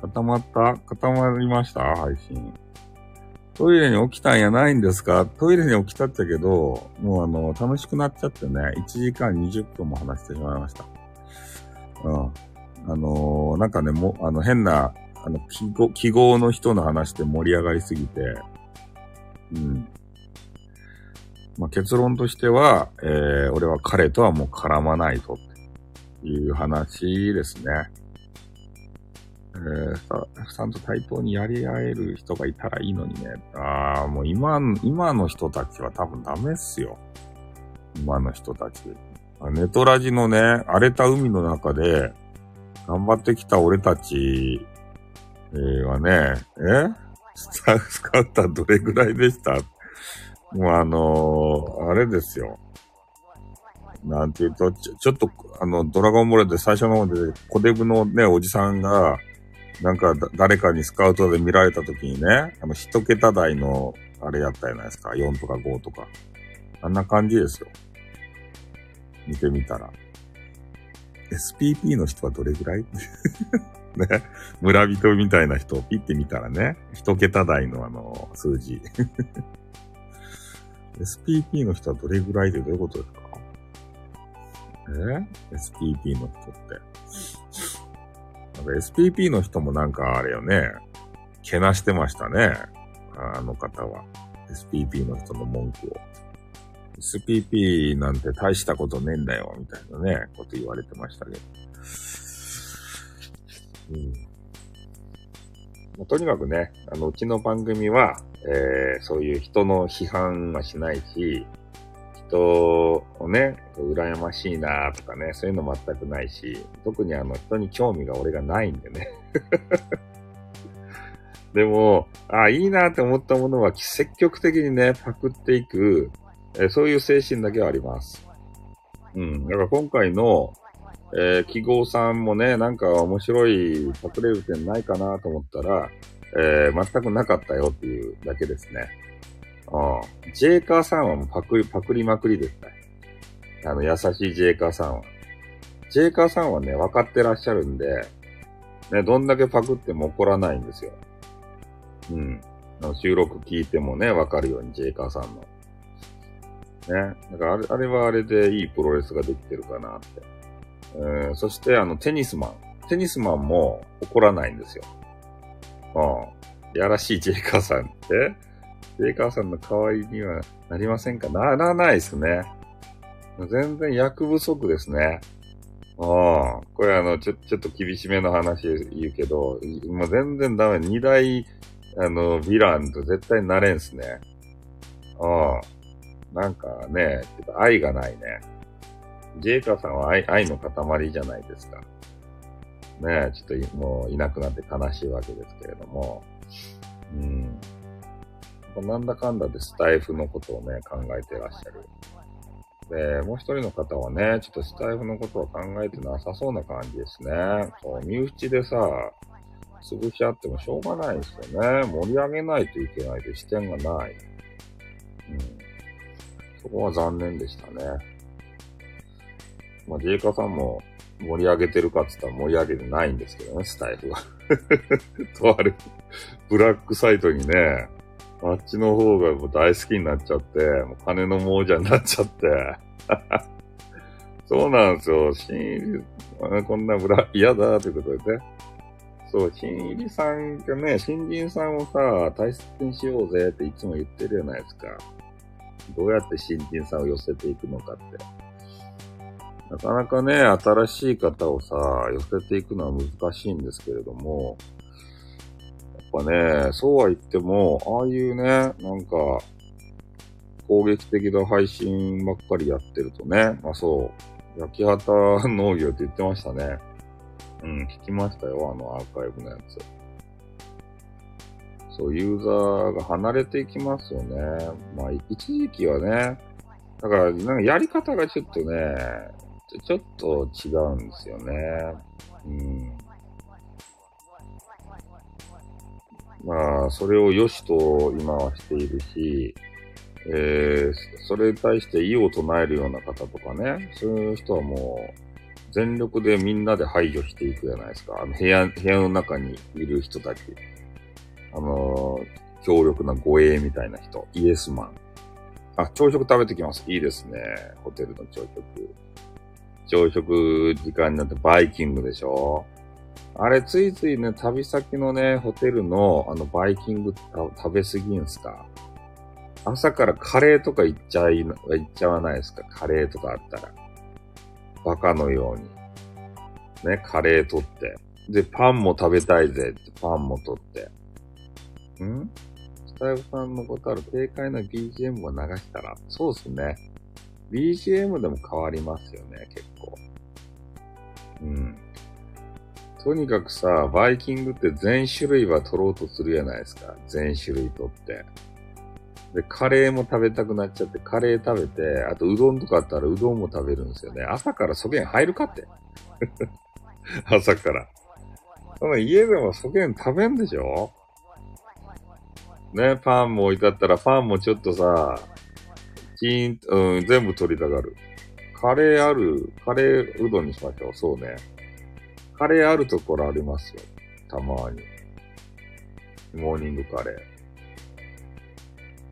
固まった固まりました配信。トイレに起きたんやないんですか？トイレに起きたったけど、もうあの、楽しくなっちゃってね、1時間20分も話してしまいました。うん。あのー、なんかね、も、あの、変な、あの、記号、記号の人の話で盛り上がりすぎて、うん。まあ、結論としては、えー、俺は彼とはもう絡まないぞっていう話ですね。えー、さ、ちゃんと対等にやり合える人がいたらいいのにね。ああ、もう今、今の人たちは多分ダメっすよ。今の人たち。ネトラジのね、荒れた海の中で、頑張ってきた俺たち、えー、はね、え？スタスカウターどれぐらいでした？もうあのー、あれですよ。なんていうと、ちょ、ちょっと、あの、ドラゴンボールで最初の方で、コデブのね、おじさんが、なんか、誰かにスカウトで見られた時にね、あの、一桁台の、あれやったじゃないですか。4とか5とか。あんな感じですよ。見てみたら。SPP の人はどれぐらい？ね。村人みたいな人をピッて見たらね、一桁台のあの、数字。SPP の人はどれぐらいでどういうことですか？え ?SPP の人って。SPP の人もなんかあれよね、けなしてましたね。あの方は。SPP の人の文句を。SPP なんて大したことねえんだよ、みたいなね、こと言われてましたけど。うんまあ、とにかくね、あの、うちの番組は、えー、そういう人の批判はしないし、人をね、羨ましいなとかね、そういうの全くないし、特にあの人に興味が俺がないんでね。でも、あいいなって思ったものは積極的にね、パクっていく、えそういう精神だけはあります。うん。だから今回の、えー、記号さんもね、なんか面白いパクれる点ないかなと思ったら、えー、全くなかったよっていうだけですね。ああ。ジェイカーさんはもうパクリ、パクリまくりですね。あの、優しいジェイカーさんは。ジェイカーさんはね、分かってらっしゃるんで、ね、どんだけパクっても怒らないんですよ。うん。収録聞いてもね、わかるように、ジェイカーさんの。ね。だからあれ、あれはあれでいいプロレスができてるかなって。えー、そして、あの、テニスマン。テニスマンも怒らないんですよ。うん。やらしいジェイカーさんって、ジェイカーさんの代わりにはなりませんか？ならないですね。全然役不足ですね。うん。これあの、ちょ、ちょっと厳しめの話言うけど、もう全然ダメ。二大、あの、ヴィランと絶対なれんすね。うん。なんかね、ちょっと愛がないね。ジェイカーさんは愛愛の塊じゃないですか。ねちょっともういなくなって悲しいわけですけれども。うん。なんだかんだでスタイフのことをね、考えてらっしゃる。で、もう一人の方はね、ちょっとスタイフのことは考えてなさそうな感じですね。そう、身内でさ、潰し合ってもしょうがないですよね。盛り上げないといけないで視点がない。うん。そこは残念でしたね。まあ、ジェイカさんも盛り上げてるかって言ったら盛り上げてないんですけどね、スタイルは。とある、ブラックサイトにね、あっちの方がもう大好きになっちゃって、もう金の亡者になっちゃって。そうなんですよ。新入り、こんなブラ、嫌だということでね。そう、新入りさんがね、新人さんをさ、大切にしようぜっていつも言ってるじゃないですか。どうやって新人さんを寄せていくのかって。なかなかね、新しい方をさ、寄せていくのは難しいんですけれども、っぱね、そうは言っても、ああいうね、なんか、攻撃的な配信ばっかりやってるとね、まあそう、焼き畑農業って言ってましたね。うん、聞きましたよ、あのアーカイブのやつ。そう、ユーザーが離れていきますよね。まあ、一時期はね、だから、なんかやり方がちょっとね、ちょっと違うんですよね。うん。まあ、それを良しと今はしているし、えー、それに対して異を唱えるような方とかね、そういう人はもう、全力でみんなで排除していくじゃないですか。あの部屋、部屋の中にいる人たち。あのー、強力な護衛みたいな人、イエスマン。あ、朝食食べてきます。いいですね。ホテルの朝食。朝食時間になってバイキングでしょあれ、ついついね、旅先のね、ホテルの、あの、バイキング食べすぎんすか朝からカレーとか行っちゃい、行っちゃわないですかカレーとかあったら。バカのように。ね、カレー取って。で、パンも食べたいぜってパンも取って。ん？スタイフさんのことある軽快な BGM を流したら、そうっすね。BGM でも変わりますよね、結構。うん。とにかくさ、バイキングって全種類は取ろうとするじゃないですか。全種類取って。で、カレーも食べたくなっちゃって、カレー食べて、あとうどんとかあったらうどんも食べるんですよね。朝からそげん入るかって。朝から。その家でもそげん食べんでしょね、パンも置いてあったら、パンもちょっとさ、チーン、うん、全部取りたがる。カレーある、カレーうどんにしましょう。そうね。カレーあるところありますよ。たまに。モーニングカレ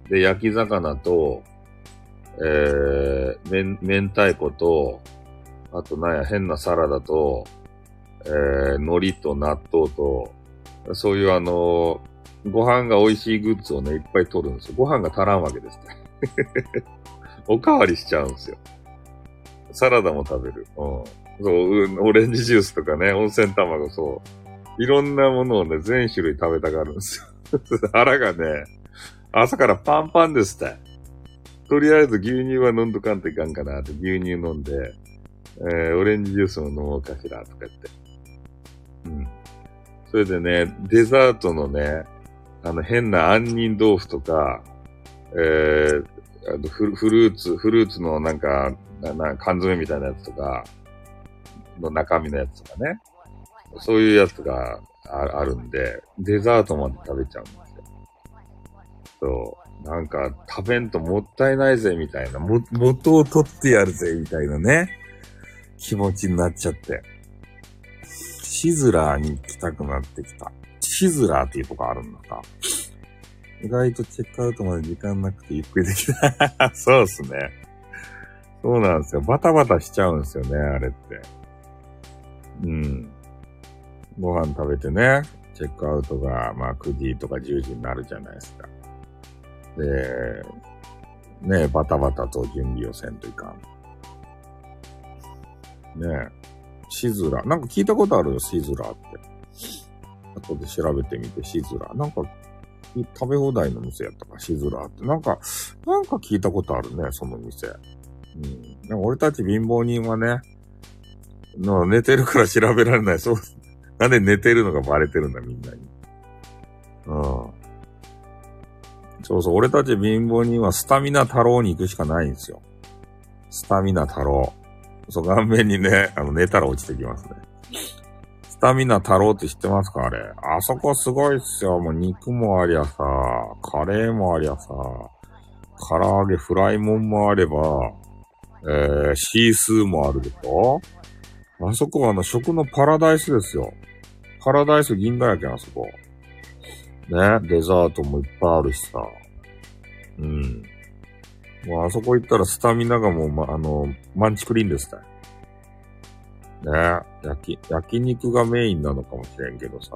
ー。で、焼き魚と、えー、明明太子と、あとなんや、変なサラダと、えー、海苔と納豆と、そういうあのー、ご飯が美味しいグッズをね、いっぱい取るんですよ。ご飯が足らんわけですね。おかわりしちゃうんですよ。サラダも食べる。うん。そう、オレンジジュースとかね、温泉卵、そう。いろんなものをね、全種類食べたがるんですよ。腹がね、朝からパンパンですって。とりあえず牛乳は飲んどかんといかんかなって牛乳飲んで、えー、オレンジジュースも飲もうかしらとか言って。うん。それでね、デザートのね、あの変な杏仁豆腐とか、えー、あのフルーツ、フルーツのなんか、なな缶詰みたいなやつとか、の中身のやつとかね。そういうやつがあるんで、デザートまで食べちゃうんですよ。そう。なんか、食べんともったいないぜ、みたいな。も、元を取ってやるぜ、みたいなね。気持ちになっちゃって。シズラーに行きたくなってきた。シズラーっていうとこあるんだか。意外とチェックアウトまで時間なくてゆっくりできた。そうっすね。そうなんですよ。バタバタしちゃうんですよね、あれって。うん。ご飯食べてね、チェックアウトが、まあ9時とか10時になるじゃないですか。で、ねバタバタと準備をせんといかん。ねシズラ。なんか聞いたことあるよ、シズラって。後で調べてみて、シズラ。なんか、食べ放題の店やったか、シズラって。なんか、なんか聞いたことあるね、その店。うん。なんか俺たち貧乏人はね、の寝てるから調べられない。そう、なんで寝てるのがバレてるんだ、みんなに。うん。そうそう、俺たち貧乏人はスタミナ太郎に行くしかないんですよ。スタミナ太郎。そう、顔面にね、あの、寝たら落ちてきますね。スタミナ太郎って知ってますか？あれ。あそこすごいっすよ。もう肉もありゃさ、カレーもありゃさ、唐揚げ、フライモンもあれば、えー、シースーもあるでしょ？あそこはあの、食のパラダイスですよ。パラダイス銀河やけん、あそこ。ね、デザートもいっぱいあるしさ。うん。もうあそこ行ったらスタミナがもう、ま、あの、マンチクリーンですね。ね焼き、焼肉がメインなのかもしれんけどさ、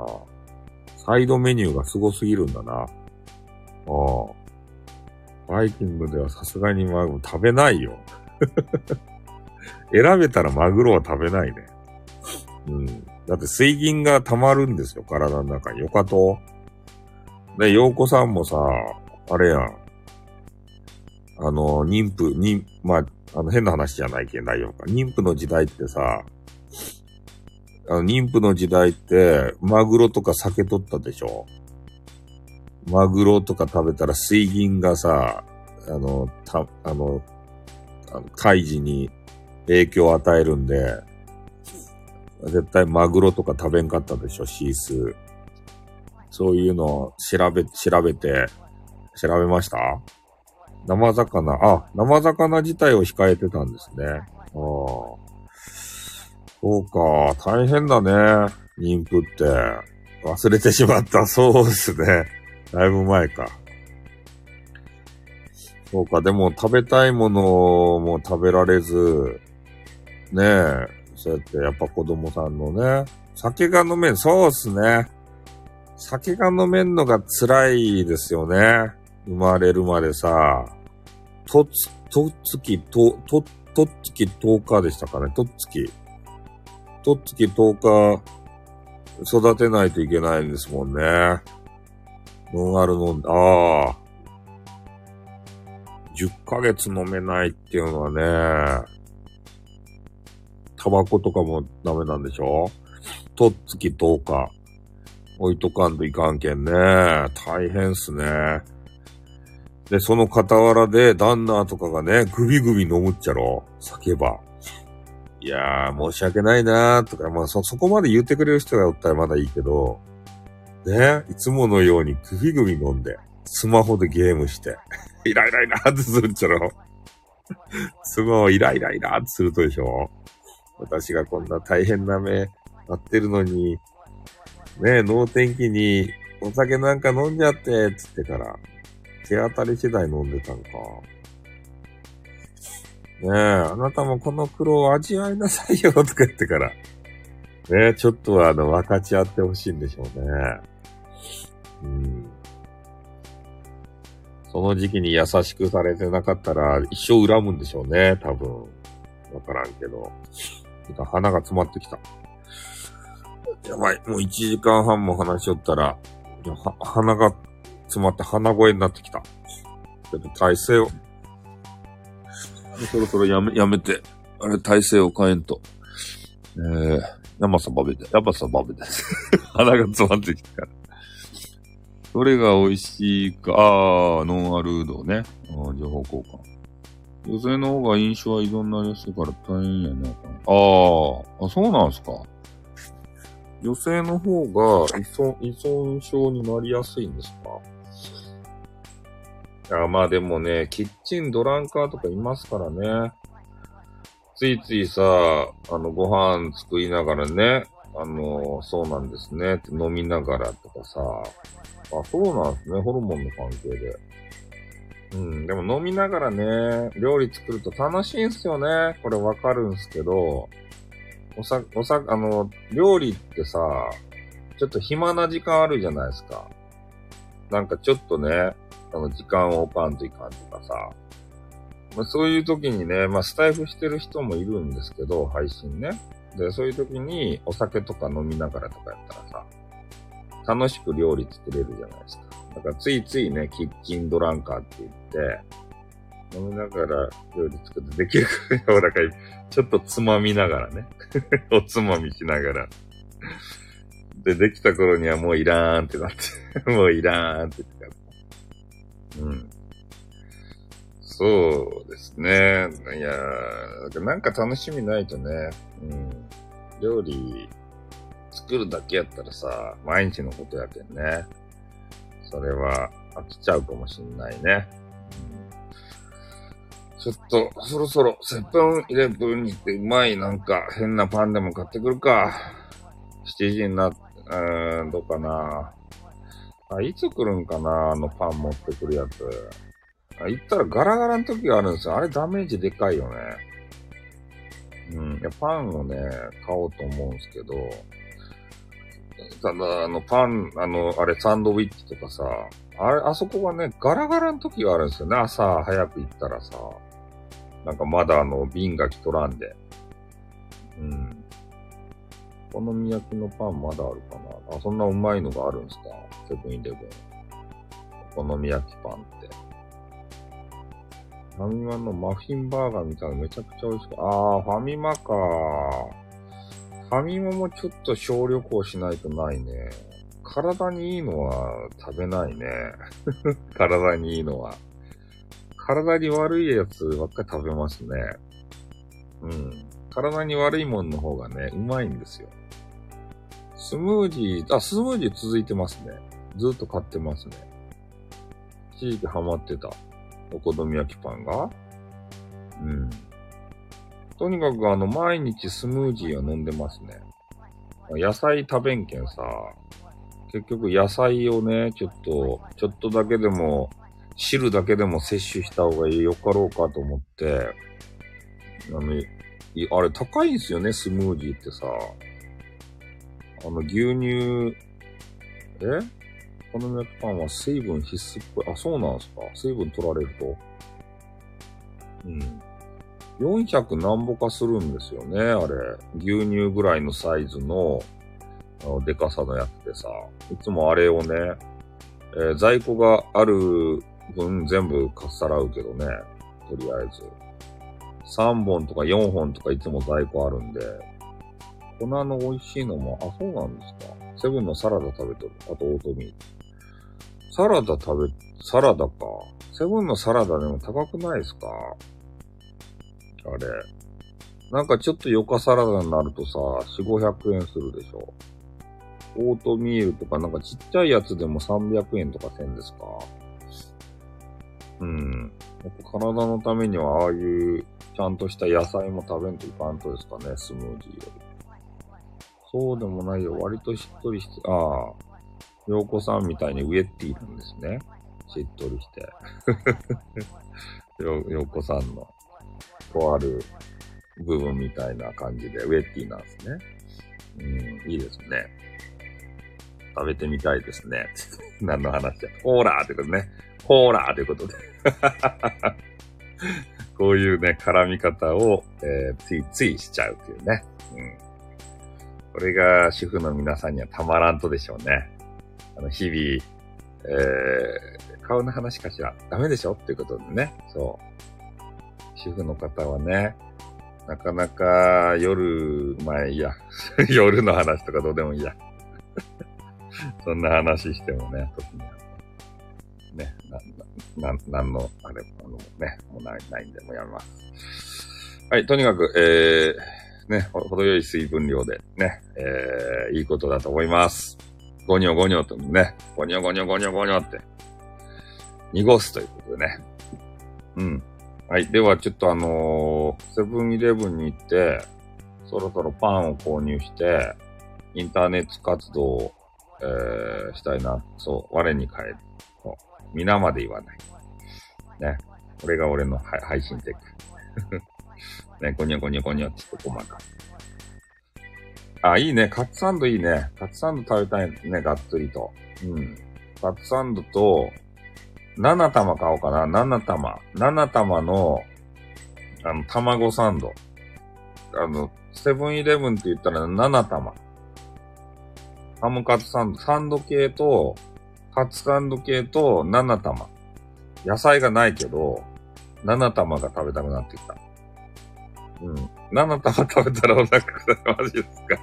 サイドメニューが凄すぎるんだな。ああ。バイキングではさすがにまあ食べないよ。選べたらマグロは食べないね。うん。だって水銀が溜まるんですよ、体の中に。よかと。で、洋子さんもさ、あれやん。あの、妊婦、妊、まあ、あの、変な話じゃないけん、大丈夫か。妊婦の時代ってさ、あの、妊婦の時代って、マグロとか酒取ったでしょマグロとか食べたら水銀がさ、あの、た、あの、あの、胎児に影響を与えるんで、絶対マグロとか食べんかったでしょ、シース。そういうのを調べ、調べて、調べました？生魚、あ、生魚自体を控えてたんですね。ああ。そうか、大変だね。妊婦って。忘れてしまった。そうですね。だいぶ前か。そうか、でも食べたいものも食べられず、ねえ、そうやってやっぱ子供さんのね、酒が飲めん、そうっすね。酒が飲めんのが辛いですよね。生まれるまでさ、とつ、とっつき、と、と、とっつき10日でしたかね。とっつき。とっつき10日育てないといけないんですもんね。ノンアル飲んで、ああ。10ヶ月飲めないっていうのはね、タバコとかもダメなんでしょ？とっつき10日。置いとかんといかんけんね。大変っすね。で、その傍らで、旦那とかがね、グビグビ飲むっちゃろ？叫ば。いやー、申し訳ないなーとか、まあそ、そこまで言ってくれる人がおったらまだいいけど、ね、いつものようにグビグビ飲んで、スマホでゲームして、イライライラーってするっちゃろ？すごいイライライラってするとでしょ？私がこんな大変な目なってるのに、ねえ、能天気にお酒なんか飲んじゃって、つってから、手当たり次第飲んでたんか。ねえ、あなたもこの苦労を味わいなさいよ、とか言ってから。ねえ、ちょっとあの、分かち合ってほしいんでしょうね。うん。その時期に優しくされてなかったら、一生恨むんでしょうね、多分。わからんけど。鼻が詰まってきた。やばい。もう1時間半も話しよったら、鼻が詰まって鼻声になってきた。ちょっと体勢を、そろそろやめ、やめて、あれ体勢を変えんと。えー、山さばべで、山さばべです。鼻が詰まってきたから。どれが美味しいか、あー、ノンアルードね。情報交換。女性の方が印象は依存になりやすいから大変やね。あー、あ、そうなんすか？女性の方が依存、依存症になりやすいんですか？あまあでもね、キッチンドランカーとかいますからね。ついついさ、あの、ご飯作りながらね、あの、そうなんですねって飲みながらとかさ、あ、そうなんですね、ホルモンの関係で。うん、でも飲みながらね、料理作ると楽しいんすよね。これわかるんすけど、おさ、おさ、あの、料理ってさ、ちょっと暇な時間あるじゃないですか。なんかちょっとね、あの、時間を置かんといかんとかさ。まあ、そういう時にね、まあ、スタイフしてる人もいるんですけど、配信ね。で、そういう時にお酒とか飲みながらとかやったらさ、楽しく料理作れるじゃないですか。だからついついね、キッチンドランカーって言って、飲みながら料理作ってできるかよ、だから、ちょっとつまみながらね。おつまみしながら。で、できた頃にはもういらーんってなって もういらーんって言ってうん。そうですね。いやーなんか楽しみないとね。うん。料理作るだけやったらさ、毎日のことやけんね。それは飽きちゃうかもしんないね。ちょっと、そろそろ、セブンイレブンに行ってうまいなんか変なパンでも買ってくるか。7時にな、うーん、どうかな。あ、いつ来るんかなあのパン持ってくるやつ。あ、行ったらガラガラの時があるんですよ。あれダメージでかいよね。うん。いや、パンをね、買おうと思うんですけど、ただ、あの、パン、あの、あれ、サンドウィッチとかさ、あれ、あそこはね、ガラガラの時があるんですよね。朝早く行ったらさ。なんかまだあの、瓶が来とらんで。うん。お好み焼きのパンまだあるかなあ、そんなうまいのがあるんすかセブンイレブン。お好み焼きパンって。ファミマのマフィンバーガーみたいなめちゃくちゃ美味しく。あー、ファミマかファミマもちょっと小旅行しないとないね。体にいいのは食べないね。体にいいのは。体に悪いやつばっかり食べますね。うん。体に悪いもんの方がね、うまいんですよ。スムージー、あ、スムージー続いてますね。ずっと買ってますね。一時期ハマってた。お好み焼きパンが。うん。とにかくあの、毎日スムージーは飲んでますね。野菜食べんけんさ、結局野菜をね、ちょっと、ちょっとだけでも汁だけでも摂取した方がいいよかろうかと思って、あの、あれ高いんすよね、スムージーってさ。あの、牛乳、え？このミルクパンは水分必須っぽい。あ、そうなんすか水分取られると。うん。400何ぼかするんですよね、あれ。牛乳ぐらいのサイズの、あの、デカさのやつでさ。いつもあれをね、えー、在庫がある分全部かっさらうけどね。とりあえず。3本とか4本とかいつも在庫あるんで。粉の美味しいのも、あ、そうなんですか。セブンのサラダ食べとる。あとオートミール。サラダ食べ、サラダか。セブンのサラダでも高くないですかあれ。なんかちょっとよかサラダになるとさ、4、500円するでしょ。オートミールとかなんかちっちゃいやつでも300円とかせんですかうん。体のためには、ああいうちゃんとした野菜も食べんといかんとですかね、スムージーより。そうでもないよ。割としっとりして、ああ、洋子さんみたいにウエッティなんですね。しっとりして。洋子さんの、とある部分みたいな感じで、ウェッティなんですね。うん、いいですね。食べてみたいですね。何の話だほーらーということね。ほーらーということで。こういうね、絡み方を、えー、ついついしちゃうというね。うん。これが主婦の皆さんにはたまらんとでしょうね。あの、日々、えー、顔の話かしら。ダメでしょっていうことでね。そう。主婦の方はね、なかなか夜、まあいいや。夜の話とかどうでもいいや。そんな話してもね、特に。ね、な、な、なんの、あれ、あのね、もうない、ないんで、もうやめます。はい、とにかく、えー、ね、程よい水分量でね、えー、いいことだと思います。ゴニョゴニョとね、ゴニョゴニョゴニョゴニョって、濁すということでね。うん。はい。では、ちょっとあのー、セブンイレブンに行って、そろそろパンを購入して、インターネット活動を、えー、したいな。そう、我に返る。皆まで言わない。ね。これが俺の配信テク。ね、ゴニョゴニョゴニョって言って細かいあ、いいね。カツサンドいいね。カツサンド食べたいね、がっつりと。うん。カツサンドと、7玉買おうかな。7玉。7玉の、あの、卵サンド。あの、セブンイレブンって言ったら7玉。ハムカツサンド、サンド系と、カツサンド系と7玉。野菜がないけど、7玉が食べたくなってきた。うん。7玉食べたらお腹くだ マジですか？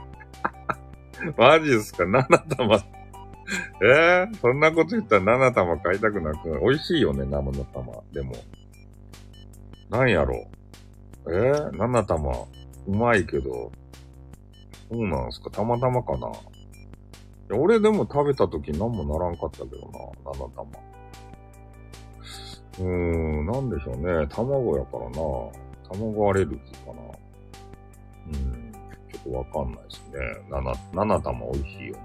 マジですか ?7 玉。えー、そんなこと言ったら7玉買いたくなく美味しいよね、生の玉。でも。なんやろえー、7玉。うまいけど。そうなんすか？たまたまかな？俺でも食べた時何もならんかったけどな、7玉。うーん、なんでしょうね。卵やからな。卵アレルギーかな。うん、ちょっとわかんないですね。7、7玉美味しいよね。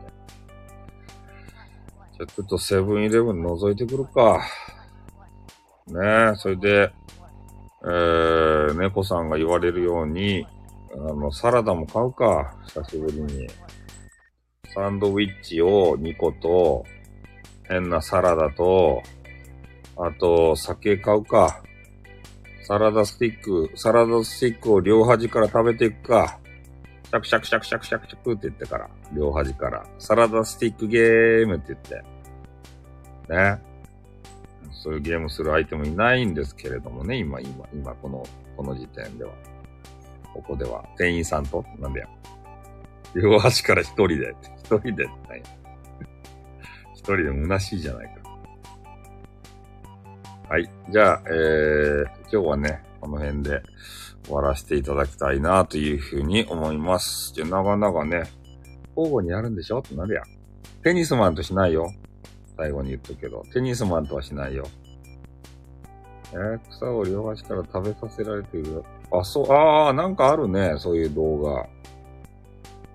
じゃ、ちょっとセブンイレブン覗いてくるか。ねえ、それで、えー、猫さんが言われるように、あの、サラダも買うか。久しぶりに。サンドウィッチを2個と、変なサラダと、あと、酒買うか。サラダスティック、サラダスティックを両端から食べていくか。シャクシャクシャクシャクシャクシャクって言ってから、両端から。サラダスティックゲームって言って。ね。そういうゲームする相手もいないんですけれどもね、今、今、今、この、この時点では。ここでは、店員さんと、なんだよ。両端から一人で、一人で、はい。一人で虚しいじゃないか。はい。じゃあ、えー、今日はね、この辺で終わらせていただきたいなというふうに思います。じゃ、長々ね、交互にやるんでしょ？ってなるやん。テニスマンとしないよ。最後に言っとくけど、テニスマンとはしないよ。えー、草を両端から食べさせられている。あ、そう、ああ、なんかあるね、そういう動画。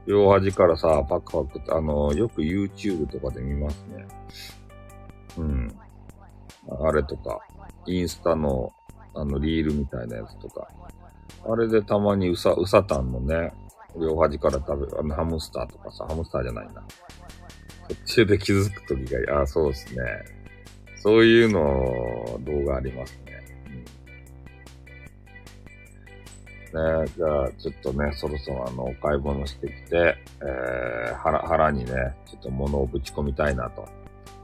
両端からさ、パクパクって、あの、よく YouTube とかで見ますね。うん。あれとか、インスタの、あの、リールみたいなやつとか。あれでたまにうさ、うさたんのね、両端から食べる、あの、ハムスターとかさ、ハムスターじゃないな。途中で気づくときが、ああ、そうですね。そういうの、動画ありますね。じゃあ、ちょっとね、そろそろあの、お買い物してきて、えー、腹、腹にね、ちょっと物をぶち込みたいなと。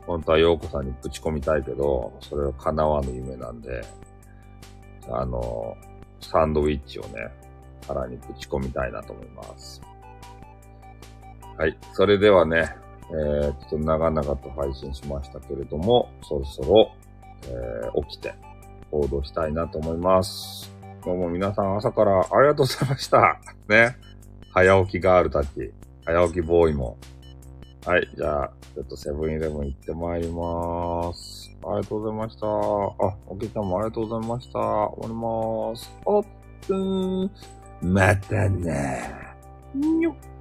本当は陽子さんにぶち込みたいけど、それは叶わぬ夢なんで、あの、サンドウィッチをね、腹にぶち込みたいなと思います。はい。それではね、えー、ちょっと長々と配信しましたけれども、そろそろ、えー、起きて行動したいなと思います。どうも皆さん朝からありがとうございました。ね。早起きガールたち、早起きボーイも、はい、じゃあ、ちょっとセブンイレブン行ってまいりまーす。ありがとうございました。あ、お客さんもありがとうございました。終わりまーす。オープン。またねー。にょっ。